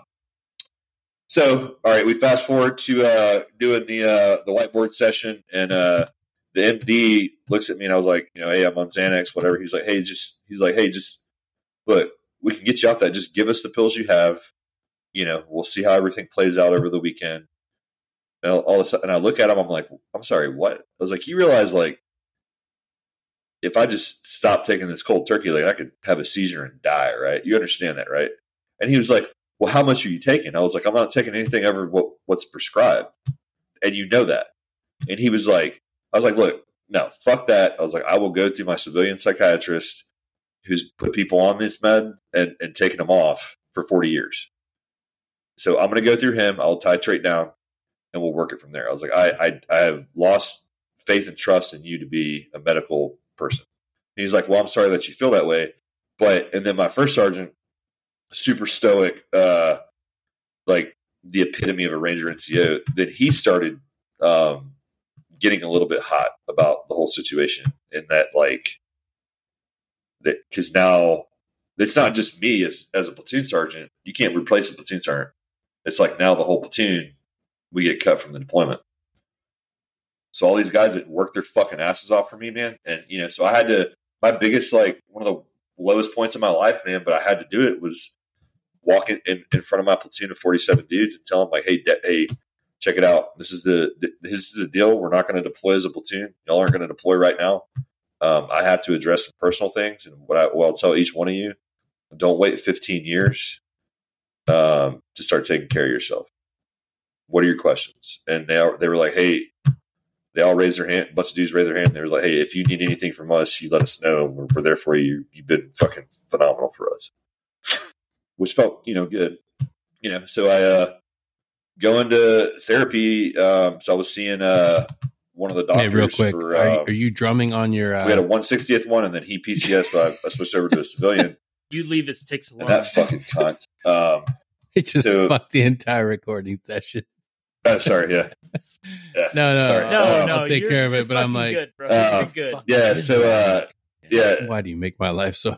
so all right, we fast forward to uh, doing the uh, the whiteboard session, and uh, the MD looks at me, and I was like, you know, hey, I'm on Xanax, whatever. He's like, hey, just he's like, hey, just look, we can get you off that. Just give us the pills you have. You know, we'll see how everything plays out over the weekend. And all of a sudden, and I look at him, I'm like, I'm sorry, what? I was like, you realize like if I just stop taking this cold turkey, like I could have a seizure and die, right? You understand that, right? And he was like, well, how much are you taking? I was like, I'm not taking anything ever what, what's prescribed. And you know that. And he was like, I was like, look, no, fuck that. I was like, I will go through my civilian psychiatrist who's put people on this med and, and taken them off for 40 years. So I'm going to go through him. I'll titrate down and we'll work it from there. I was like, I, I, I have lost faith and trust in you to be a medical person. And he's like, well, I'm sorry that you feel that way. But, and then my first sergeant, super stoic, uh, like the epitome of a Ranger NCO, then he started, um, getting a little bit hot about the whole situation in that, like, that because now it's not just me as, as a platoon sergeant. You can't replace a platoon sergeant. It's like now the whole platoon, we get cut from the deployment. So all these guys that work their fucking asses off for me, man. And, you know, so I had to, my biggest, like, one of the lowest points in my life, man, but I had to do it was walk in, in, front of my platoon of 47 dudes and tell them, like, hey, de- hey, check it out. This is the, this is a deal. We're not going to deploy as a platoon. Y'all aren't going to deploy right now. Um, I have to address some personal things. And what, I, what I'll tell each one of you, don't wait 15 years um, to start taking care of yourself. What are your questions? And they, they were like, hey, they all raised their hand. A bunch of dudes raised their hand. They were like, "Hey, if you need anything from us, you let us know. We're, we're there for you. You've been fucking phenomenal for us," which felt, you know, good. You know, so I uh, go into therapy. Um, so I was seeing uh, one of the doctors. Hey, real quick, for, are, you- um, are you drumming on your? Uh, we had a 160th one, and then he PCS, so I, I switched over to a civilian. You leave it ticks And alone. that fucking cunt. Um, it just so- fucked the entire recording session. oh, sorry, yeah, yeah. No, no, Sorry. no, I'll, no, I'll take care of it. But I'm like, good, bro. Uh, good. Yeah, so, uh, yeah. Why do you make my life so?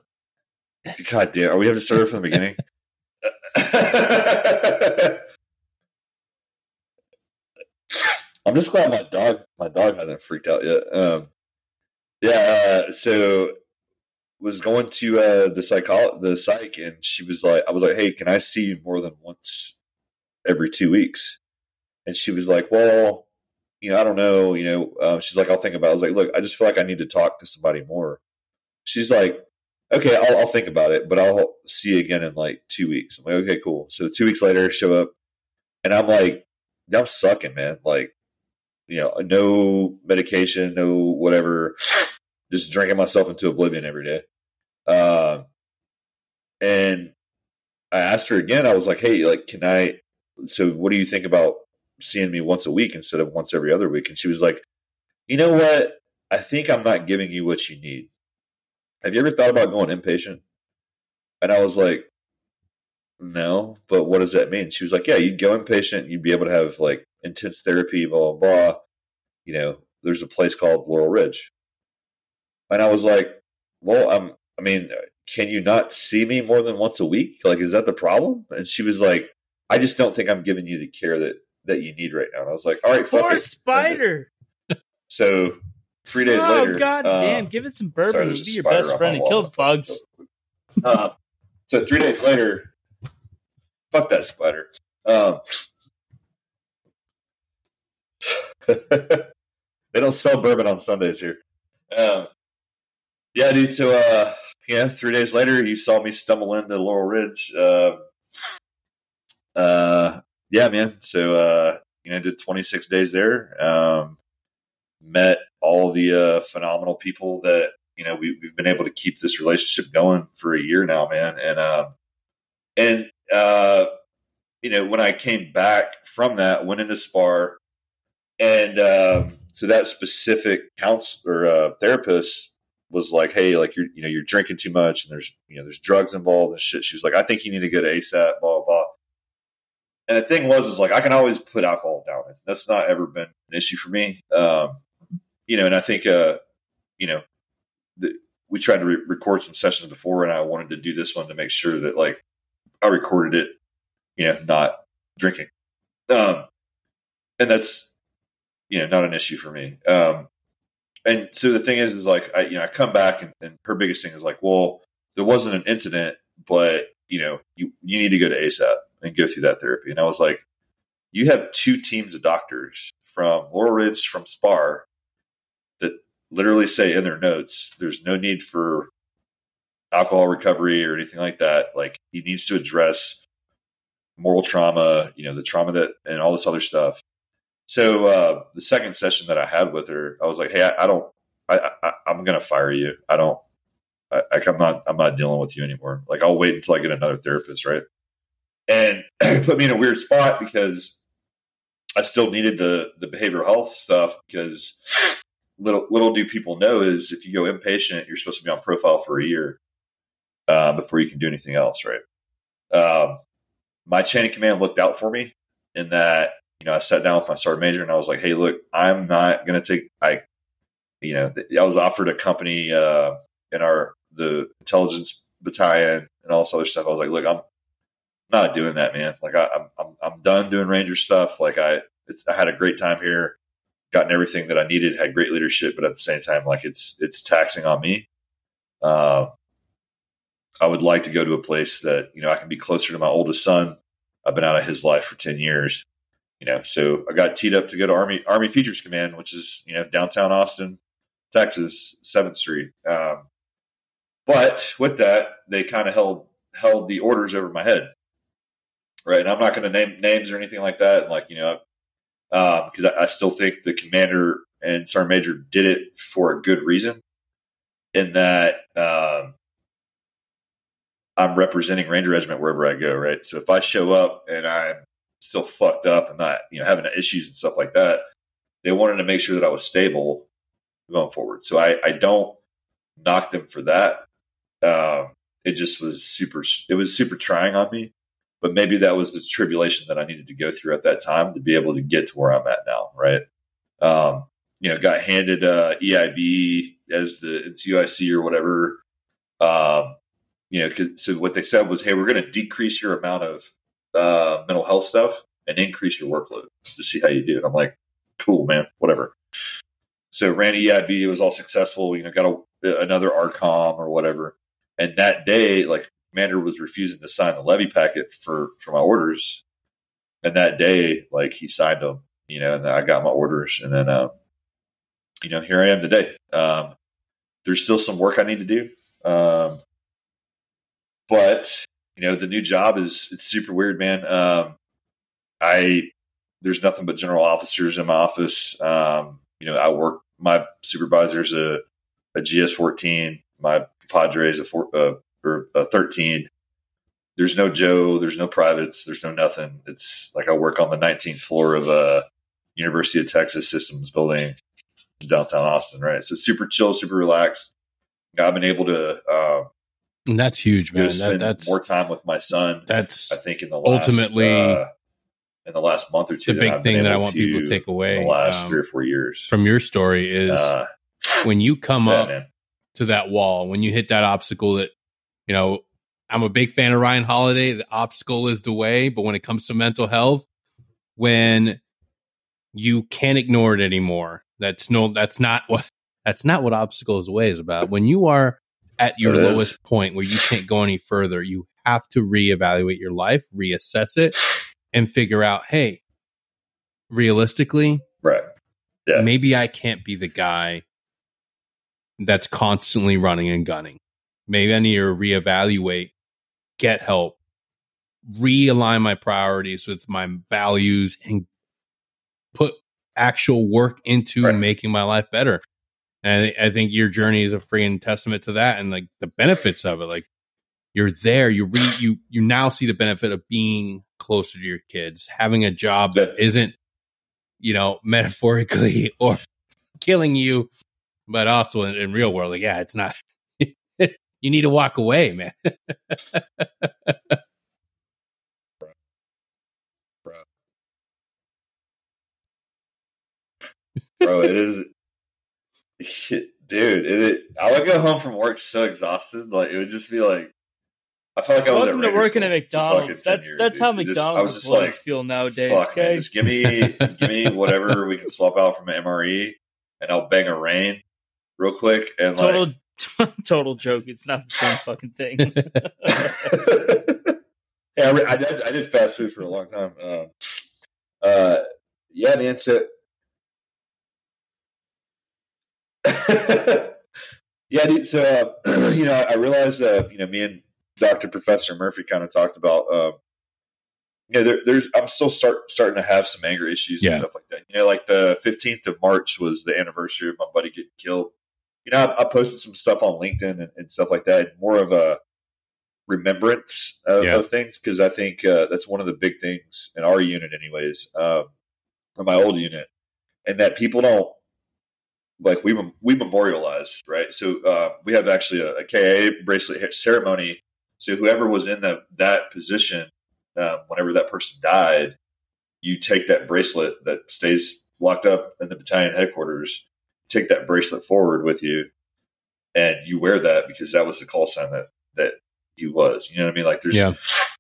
God damn, are we have to start from the beginning? I'm just glad my dog my dog hasn't freaked out yet. Um, yeah, uh, so was going to uh, the psycho the psych, and she was like, I was like, hey, can I see you more than once every two weeks? And she was like, well, you know, I don't know, you know. Um, she's like, I'll think about. it. I was like, look, I just feel like I need to talk to somebody more. She's like, okay, I'll, I'll think about it, but I'll see you again in like two weeks. I'm like, okay, cool. So two weeks later, show up, and I'm like, I'm sucking, man. Like, you know, no medication, no whatever, just drinking myself into oblivion every day. Um, and I asked her again. I was like, hey, like, can I? So, what do you think about seeing me once a week instead of once every other week? And she was like, you know what? I think I'm not giving you what you need. Have you ever thought about going inpatient? And I was like, no, but what does that mean? She was like, yeah, you'd go inpatient, you'd be able to have like intense therapy, blah, blah, blah. You know, there's a place called Laurel Ridge. And I was like, well, I'm, I mean, can you not see me more than once a week? Like, is that the problem? And she was like, I just don't think I'm giving you the care that, that you need right now. And I was like, all right, fuck Poor. Spider. So three days later oh, later. god uh, damn. Give it some bourbon. sorry, It'll there's a be your best friend. It kills bugs. Uh, so three days later, fuck that spider. Um, they don't sell bourbon on Sundays here. Um, yeah, dude. So, uh, yeah, three days later, you saw me stumble into Laurel Ridge. Uh, uh, yeah, man. So, uh, you know, did 26 days there. Um, met all the uh, phenomenal people that you know, we, we've been able to keep this relationship going for a year now, man. And, um, and, uh, you know, when I came back from that, went into spar and, um, so that specific counselor, or uh, therapist was like, Hey, like you're, you know, you're drinking too much and there's, you know, there's drugs involved and shit. She was like, I think you need to go to ASAP, blah, blah, blah. And the thing was, is like, I can always put alcohol down. That's not ever been an issue for me. Um, you know, and I think, uh, you know, the, we tried to re- record some sessions before and I wanted to do this one to make sure that like I recorded it, you know, not drinking. Um, and that's, you know, not an issue for me. Um, and so the thing is, is like, I, you know, I come back and, and her biggest thing is like, well, there wasn't an incident, but you know, you, you need to go to ASAP and go through that therapy. And I was like, you have two teams of doctors from Laurel Ridge, from SPAR, that literally say in their notes, there's no need for alcohol recovery or anything like that. Like he needs to address moral trauma, you know, the trauma that and all this other stuff. So uh, the second session that I had with her, I was like, "Hey, I, I don't, I, I, am going to fire you. I don't, I, I'm not, I'm not dealing with you anymore. Like I'll wait until I get another therapist, right?" And put me in a weird spot because I still needed the the behavioral health stuff because little little do people know is if you go inpatient, you're supposed to be on profile for a year uh, before you can do anything else, right? Um, my chain of command looked out for me in that you know I sat down with my sergeant major and I was like, hey, look, I'm not going to take I, you know, I was offered a company uh, in our the intelligence battalion and all this other stuff. I was like, look, I'm not doing that, man. Like I, am I'm, I'm done doing Ranger stuff. Like I, I had a great time here, gotten everything that I needed, had great leadership, but at the same time, like it's, it's taxing on me. Uh, I would like to go to a place that, you know, I can be closer to my oldest son. I've been out of his life for 10 years, you know, so I got teed up to go to Army, Army Futures Command, which is, you know, downtown Austin, Texas, 7th Street. Um, but with that, they kind of held, held the orders over my head right? And I'm not going to name names or anything like that. Like you know, because um, I, I, still think the commander and sergeant major did it for a good reason. In that um, I'm representing Ranger Regiment wherever I go, right? So if I show up and I'm still fucked up and not you know having issues and stuff like that, they wanted to make sure that I was stable going forward. So I, I don't knock them for that. Um, it just was super. It was super trying on me but maybe that was the tribulation that I needed to go through at that time to be able to get to where I'm at now, right? Um, you know, got handed uh, EIB as the NCOIC or whatever. Um, you know, so what they said was, hey, we're going to decrease your amount of uh, mental health stuff and increase your workload to see how you do. And I'm like, cool, man, whatever. So ran EIB, it was all successful. You know, got a, another ARCOM or whatever. And that day, like commander was refusing to sign the levy packet for for my orders. And that day, like he signed them, you know, and I got my orders, and then, um, you know, here I am today. Um, there's still some work I need to do, um, but you know, the new job is it's super weird, man. Um, I there's nothing but general officers in my office. Um, you know, I work. My supervisor's a a GS 14. My Padres a, four, uh, or uh, 13. There's no Joe. There's no privates. There's no nothing. It's like I work on the 19th floor of a uh, University of Texas Systems building in downtown Austin. Right. So super chill, super relaxed. I've been able to. Uh, and that's huge, man. spend that, that's more time with my son. That's I think in the last, ultimately uh, in the last month or two. The big thing that I want to people to take away the last um, three or four years from your story is uh, when you come yeah, up man. to that wall, when you hit that obstacle that you know, I'm a big fan of Ryan Holiday. The obstacle is the way, but when it comes to mental health, when you can't ignore it anymore, that's no, that's not what that's not what obstacle is the way is about. When you are at your it lowest is. point where you can't go any further, you have to reevaluate your life, reassess it, and figure out, hey, realistically, right? Yeah. Maybe I can't be the guy that's constantly running and gunning maybe I need to reevaluate, get help, realign my priorities with my values, and put actual work into right. making my life better. And I, I think your journey is a freaking testament to that and like the benefits of it. Like you're there, you re you you now see the benefit of being closer to your kids, having a job that isn't, you know, metaphorically or killing you, but also in, in real world. Like, yeah, it's not. you need to walk away, man. bro. Bro, it is, dude. It, I would go home from work so exhausted. Like it would just be like, I felt like I was Welcome to working at McDonald's. That's years, that's dude. how It just- I was McDonald's just like, feel nowadays. Fuck, man, just give me, give me whatever we can swap out from an MRE, and I'll bang a rain real quick and like. total total joke. It's not the same fucking thing. yeah, I, I did. I did fast food for a long time. Um, uh, yeah, man. So, yeah, dude. So, uh, you know, I realized, uh, you know, me and Doctor Professor Murphy kind of talked about. Um, you know, there, there's. I'm still start starting to have some anger issues Yeah. and stuff like that. You know, like the 15th of March was the anniversary of my buddy getting killed. You know, I, I posted some stuff on LinkedIn and, and stuff like that. More of a remembrance of, Yeah. of things because I think uh, that's one of the big things in our unit, anyways, um, or my old unit, and that people don't like we we memorialize right. So uh, we have actually a, a KA bracelet ceremony. So whoever was in that that position, um, whenever that person died, you take that bracelet that stays locked up in the battalion headquarters. Take that bracelet forward with you, and you wear that because that was the call sign that that he was. You know what I mean? Like there's Yeah.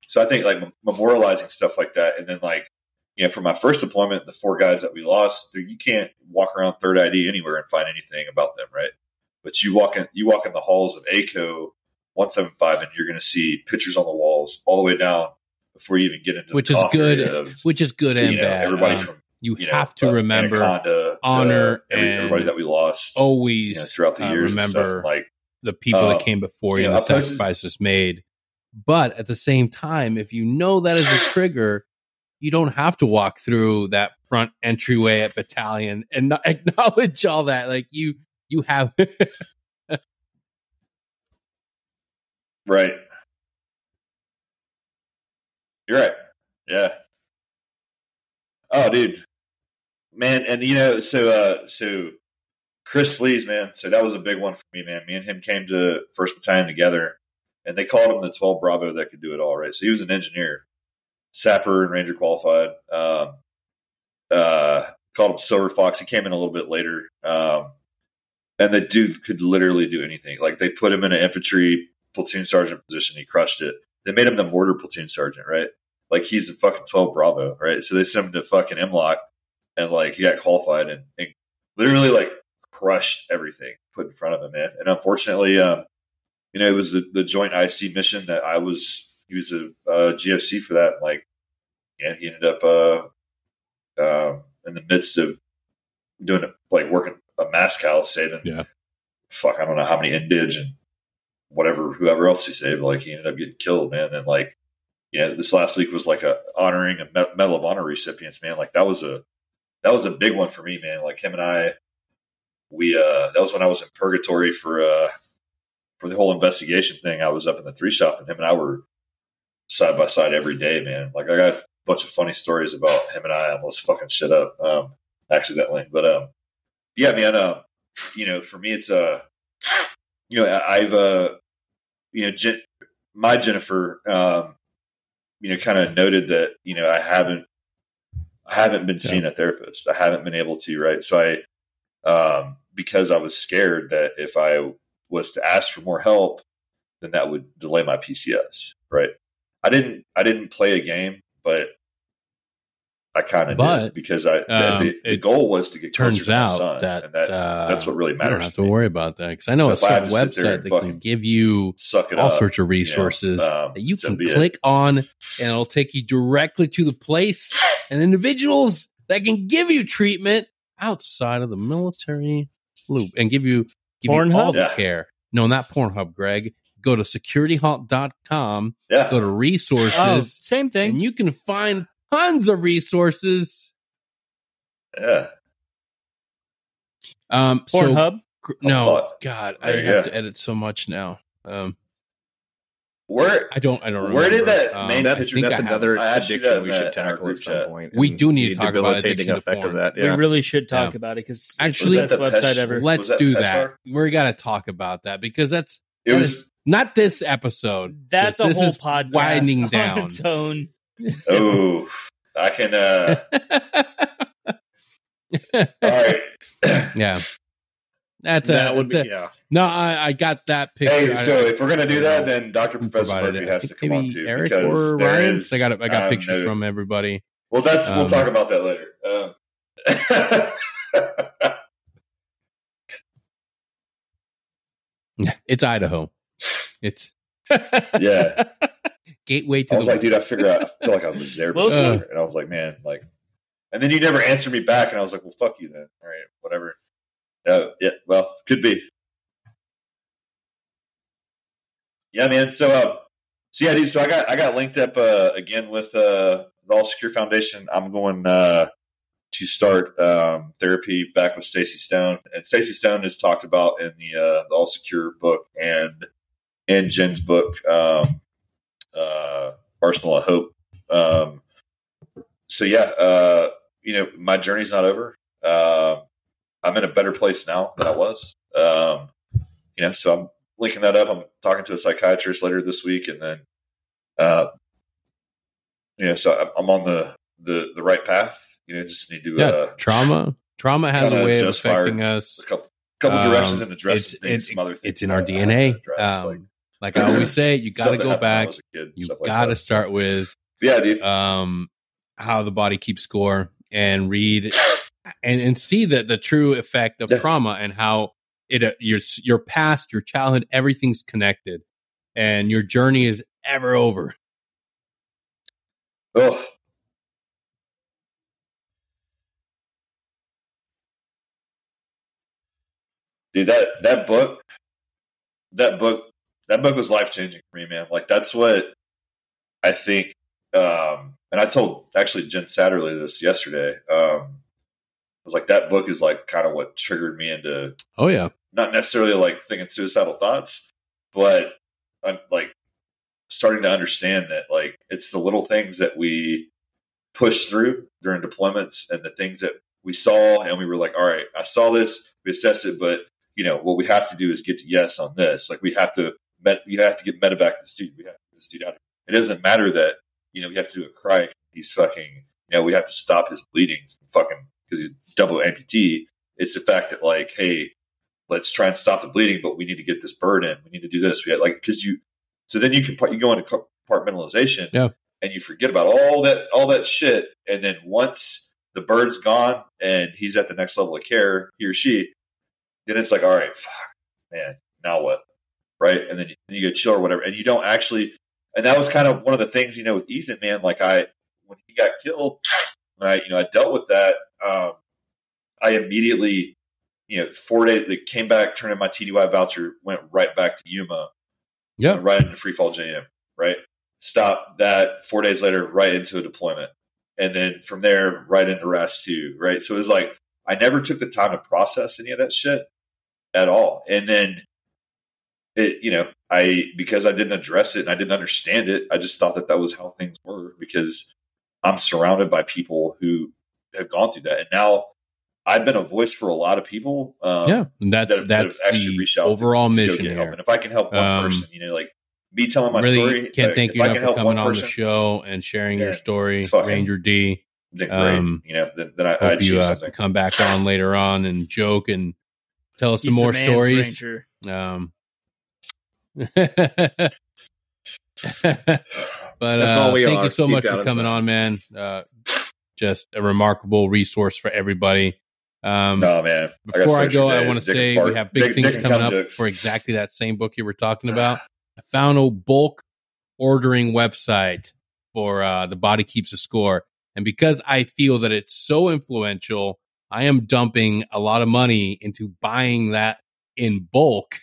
so I think like memorializing stuff like that, and then like you know, for my first deployment, the four guys that we lost, you can't walk around third ID anywhere and find anything about them, right? But you walk in, you walk in the halls of ACO one seven five, and you're going to see pictures on the walls all the way down before you even get into which the is good, of, which is good and you know, bad. everybody Um, from you, you know, have to uh, remember Anaconda to honor every- and everybody that we lost always you know, throughout the uh, years. remember like the people Um, that came before you you and the sacrifices made. But at the same time, if you know that is a trigger, you don't have to walk through that front entryway at battalion and not acknowledge all that. Like you, you have Right. You're right. Yeah. Oh, dude, man, and you know, so uh, so Chris Celiz, man, so that was a big one for me, man. Me and him came to First Battalion together, and they called him the 12 Bravo that could do it all, right? So he was an engineer, sapper, and ranger qualified. Um, uh, called him Silver Fox. He came in a little bit later, um, and the dude could literally do anything. Like they put him in an infantry platoon sergeant position, he crushed it. They made him the mortar platoon sergeant, right? Like he's a fucking 12 Bravo, right? So they sent him to fucking MLOC and like he got qualified and, and literally like crushed everything put in front of him, man. And unfortunately, um, you know, it was the, the joint IC mission that I was, he was a uh, GFC for that. And, Like, yeah, he ended up uh, um, in the midst of doing it, like working a Moscow, saving, Yeah. fuck, I don't know how many indig and whatever, whoever else he saved. Like, he ended up getting killed, man. And like, know, this last week was like a honoring a Medal of Honor recipients, man. Like, that was a, that was a big one for me, man. Like him and I, we uh that was when I was in purgatory for uh for the whole investigation thing. I was up in the three shop and him and I were side by side every day, man. Like I got a bunch of funny stories about him and I almost fucking shit up um accidentally. But um yeah, man, um you know, for me it's uh you know, I- I've uh you know, Jen- my Jennifer um you know kind of noted that, you know, I haven't I haven't been seeing a therapist. I haven't been able to, right? So I um, because I was scared that if I was to ask for more help, then that would delay my PCS. Right? I didn't. I didn't play a game, but I kind of did because I um, the, the it goal was to get closer turns to my out son, that, and that uh, that's what really matters. you don't have to to me. worry about that because I know So a if I have certain to sit there website that can give you Suck it all up. sorts of you know, resources um, that you can be it. click on and it'll take you directly to the place and individuals that can give you treatment outside of the military loop and give you give you all Pornhub? the Yeah. care. No, not Pornhub, Greg. Go to securityhalt.com, Yeah, go to resources, oh, same thing. and you can find tons of resources. yeah. Um, so Pornhub. Gr- No. God, I There have go. to edit so much now. Um, Where I don't. I don't. Remember. Where did that Um, main That's picture- that's I have another I asked you addiction that we should that- in our tackle at some chat. point. We do need to talk about debilitating addiction effect of porn. that. We really should talk Yeah. about it because Actually, it's the best website the ever. Let's that do Pet that. Shark? We got to talk about that because that's It that was is- not this episode. That's This a whole is podcast winding on down. its own. oh I can uh all right. yeah, that's a, that would be a- yeah. no. I, I got that picture. Hey, so I- if we're gonna do that, then Doctor Professor provided Murphy it. I has to think come on too Eric because or there Ryan. is. I got I got um, pictures no- from everybody. Well, that's we'll um, talk about that later. Um, It's Idaho. It's Yeah. gateway to I was the like, dude, I figure out. I feel like I was there Well, before, it's- and I was like, man, like, and then you never answered me back, and I was like, well, fuck you then. All right, whatever. Uh, yeah, well, could be. Yeah, man. So, uh, so yeah, dude. So I got I got linked up uh, again with uh, the All Secure Foundation. I'm going uh, to start um, therapy back with Stacy Stone, and Stacy Stone is talked about in the uh, the All Secure book and in Jen's book, um, uh, Arsenal of Hope. Um, so yeah, uh, you know, my journey's not over. Uh, I'm in a better place now than I was. Um, you know, so I'm linking that up. I'm talking to a psychiatrist later this week, and then, uh, you know, so I'm, I'm on the, the the right path. You know, just need to yeah uh, trauma. Trauma has a way of affecting us. a couple couple Um, directions and address it's- things, it- some other things. It's in our that I have to DNA. address, Um, like like, I always say, you got to go happened when I back. kid, You like got to start with Yeah, dude. um, how the body keeps score and read and, and see the, the true effect of Yeah. trauma and how it uh, your your past, your childhood, everything's connected, and your journey is ever over. Oh. Dude, that that book, that book, that book was life changing for me, man. Like that's what I think. Um, and I told actually Jen Satterly this yesterday. Um, I was like, that book is like kind of what triggered me into Oh yeah, not necessarily like thinking suicidal thoughts, but I'm like starting to understand that like it's the little things that we push through during deployments and the things that we saw and we were like, all right, I saw this, we assessed it, but you know what we have to do is get to yes on this. Like we have to, met, we have to get medevac the student. We have to get the student out. It doesn't matter that you know we have to do a cry. He's fucking. You know we have to stop his bleeding. Fucking because he's double amputee. It's the fact that like, hey, let's try and stop the bleeding, but we need to get this bird in. We need to do this. We had, like because you. So then you can you go into compartmentalization, Yeah. and you forget about all that all that shit, and then once the bird's gone and he's at the next level of care, he or she, then it's like, all right, fuck, man, now what? Right, and then you, then you get chill or whatever, and you don't actually. And that was kind of one of the things, you know, with Ethan, man. Like I, when he got killed, when I, you know, I dealt with that. Um, I immediately, you know, four days, they came back, turned in my TDY voucher, went right back to Yuma, yeah. right into free fall JM, right? Stop that four days later, right into a deployment. And then from there, right into RAS 2, right? So it was like, I never took the time to process any of that shit at all. And then it, you know, I, because I didn't address it and I didn't understand it, I just thought that that was how things were because I'm surrounded by people who have gone through that. And now I've been a voice for a lot of people. Um, yeah, and that's that, that have that's actually the reached out overall to go mission get here. And if I can help one Um, person, you know, like me telling my really story, can't like, thank if you I enough can for help coming on person, the show and sharing your story, Ranger D. then. Um, you know, then, then I, I Hope you uh, can come back on later on and joke and tell us some He's the more stories. Ranger. Um, but That's uh, all we thank are. you so Keep much for coming inside. on, man. Uh, just a remarkable resource for everybody. Um, no, man. before I go, I want to say we have big dick- things dick coming up jokes. for exactly that same book you were talking about. I found a bulk ordering website for uh, the Body Keeps a Score, and because I feel that it's so influential, I am dumping a lot of money into buying that in bulk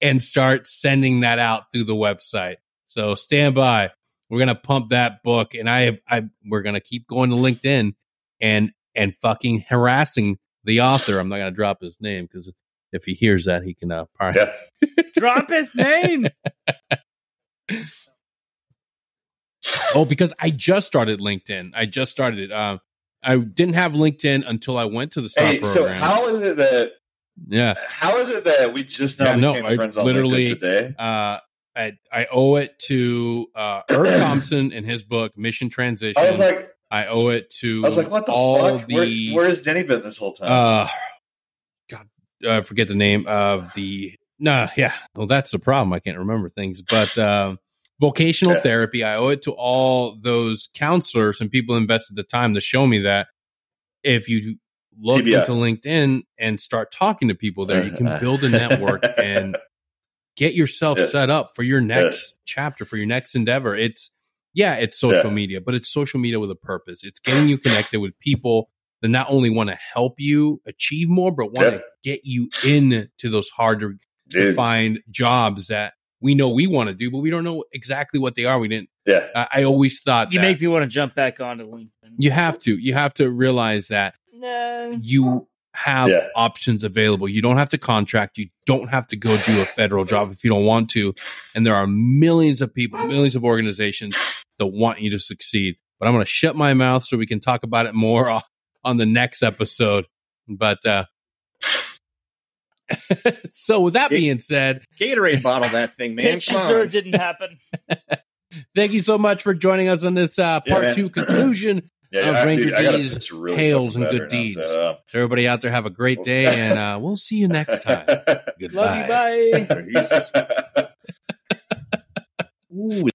and start sending that out through the website. So stand by. We're gonna pump that book, and I have I we're gonna keep going to LinkedIn and and fucking harassing the author. I'm not gonna drop his name because if he hears that, he can uh, probably. Yeah. Drop his name. Oh, because I just started LinkedIn. I just started it. Um, I didn't have LinkedIn until I went to the star Hey, so how is it that yeah, how is it that we just now Yeah, no, became I friends on literally- today? uh, I I owe it to uh, Irv Thompson in his book Mission Transition. I was like, I owe it to I was like, what the all fuck? the where, where has Denny been this whole time? uh, God, I forget the name of the. Nah, yeah, well, that's the problem. I can't remember things, but um, vocational Yeah. therapy. I owe it to all those counselors and people invested the time to show me that if you look TBI. into LinkedIn and start talking to people there, you can build a network and get yourself Yes. set up for your next Yes. chapter, for your next endeavor. It's yeah, it's social Yeah. media, but it's social media with a purpose. It's getting you connected with people that not only want to help you achieve more, but want Yeah. to get you into those hard to, to find jobs that we know we want to do, but we don't know exactly what they are. We didn't. yeah, I, I always thought You that make me want to jump back onto LinkedIn. you have to. You have to realize that Nah. you have Yeah. options available. You don't have to contract. You don't have to go do a federal job if you don't want to. And there are millions of people, millions of organizations that want you to succeed. But I'm going to shut my mouth so we can talk about it more on- on the next episode. But uh, so with that being said, Gatorade bottle that thing, man. Pitch sure didn't happen. thank you so much for joining us on this uh, part man. two conclusion. Yeah. of Ranger dude, I gotta D's really tales and good deeds. so, To everybody out there, have a great day, and uh, we'll see you next time. uh, Goodbye. Love you. Bye. Peace. Ooh,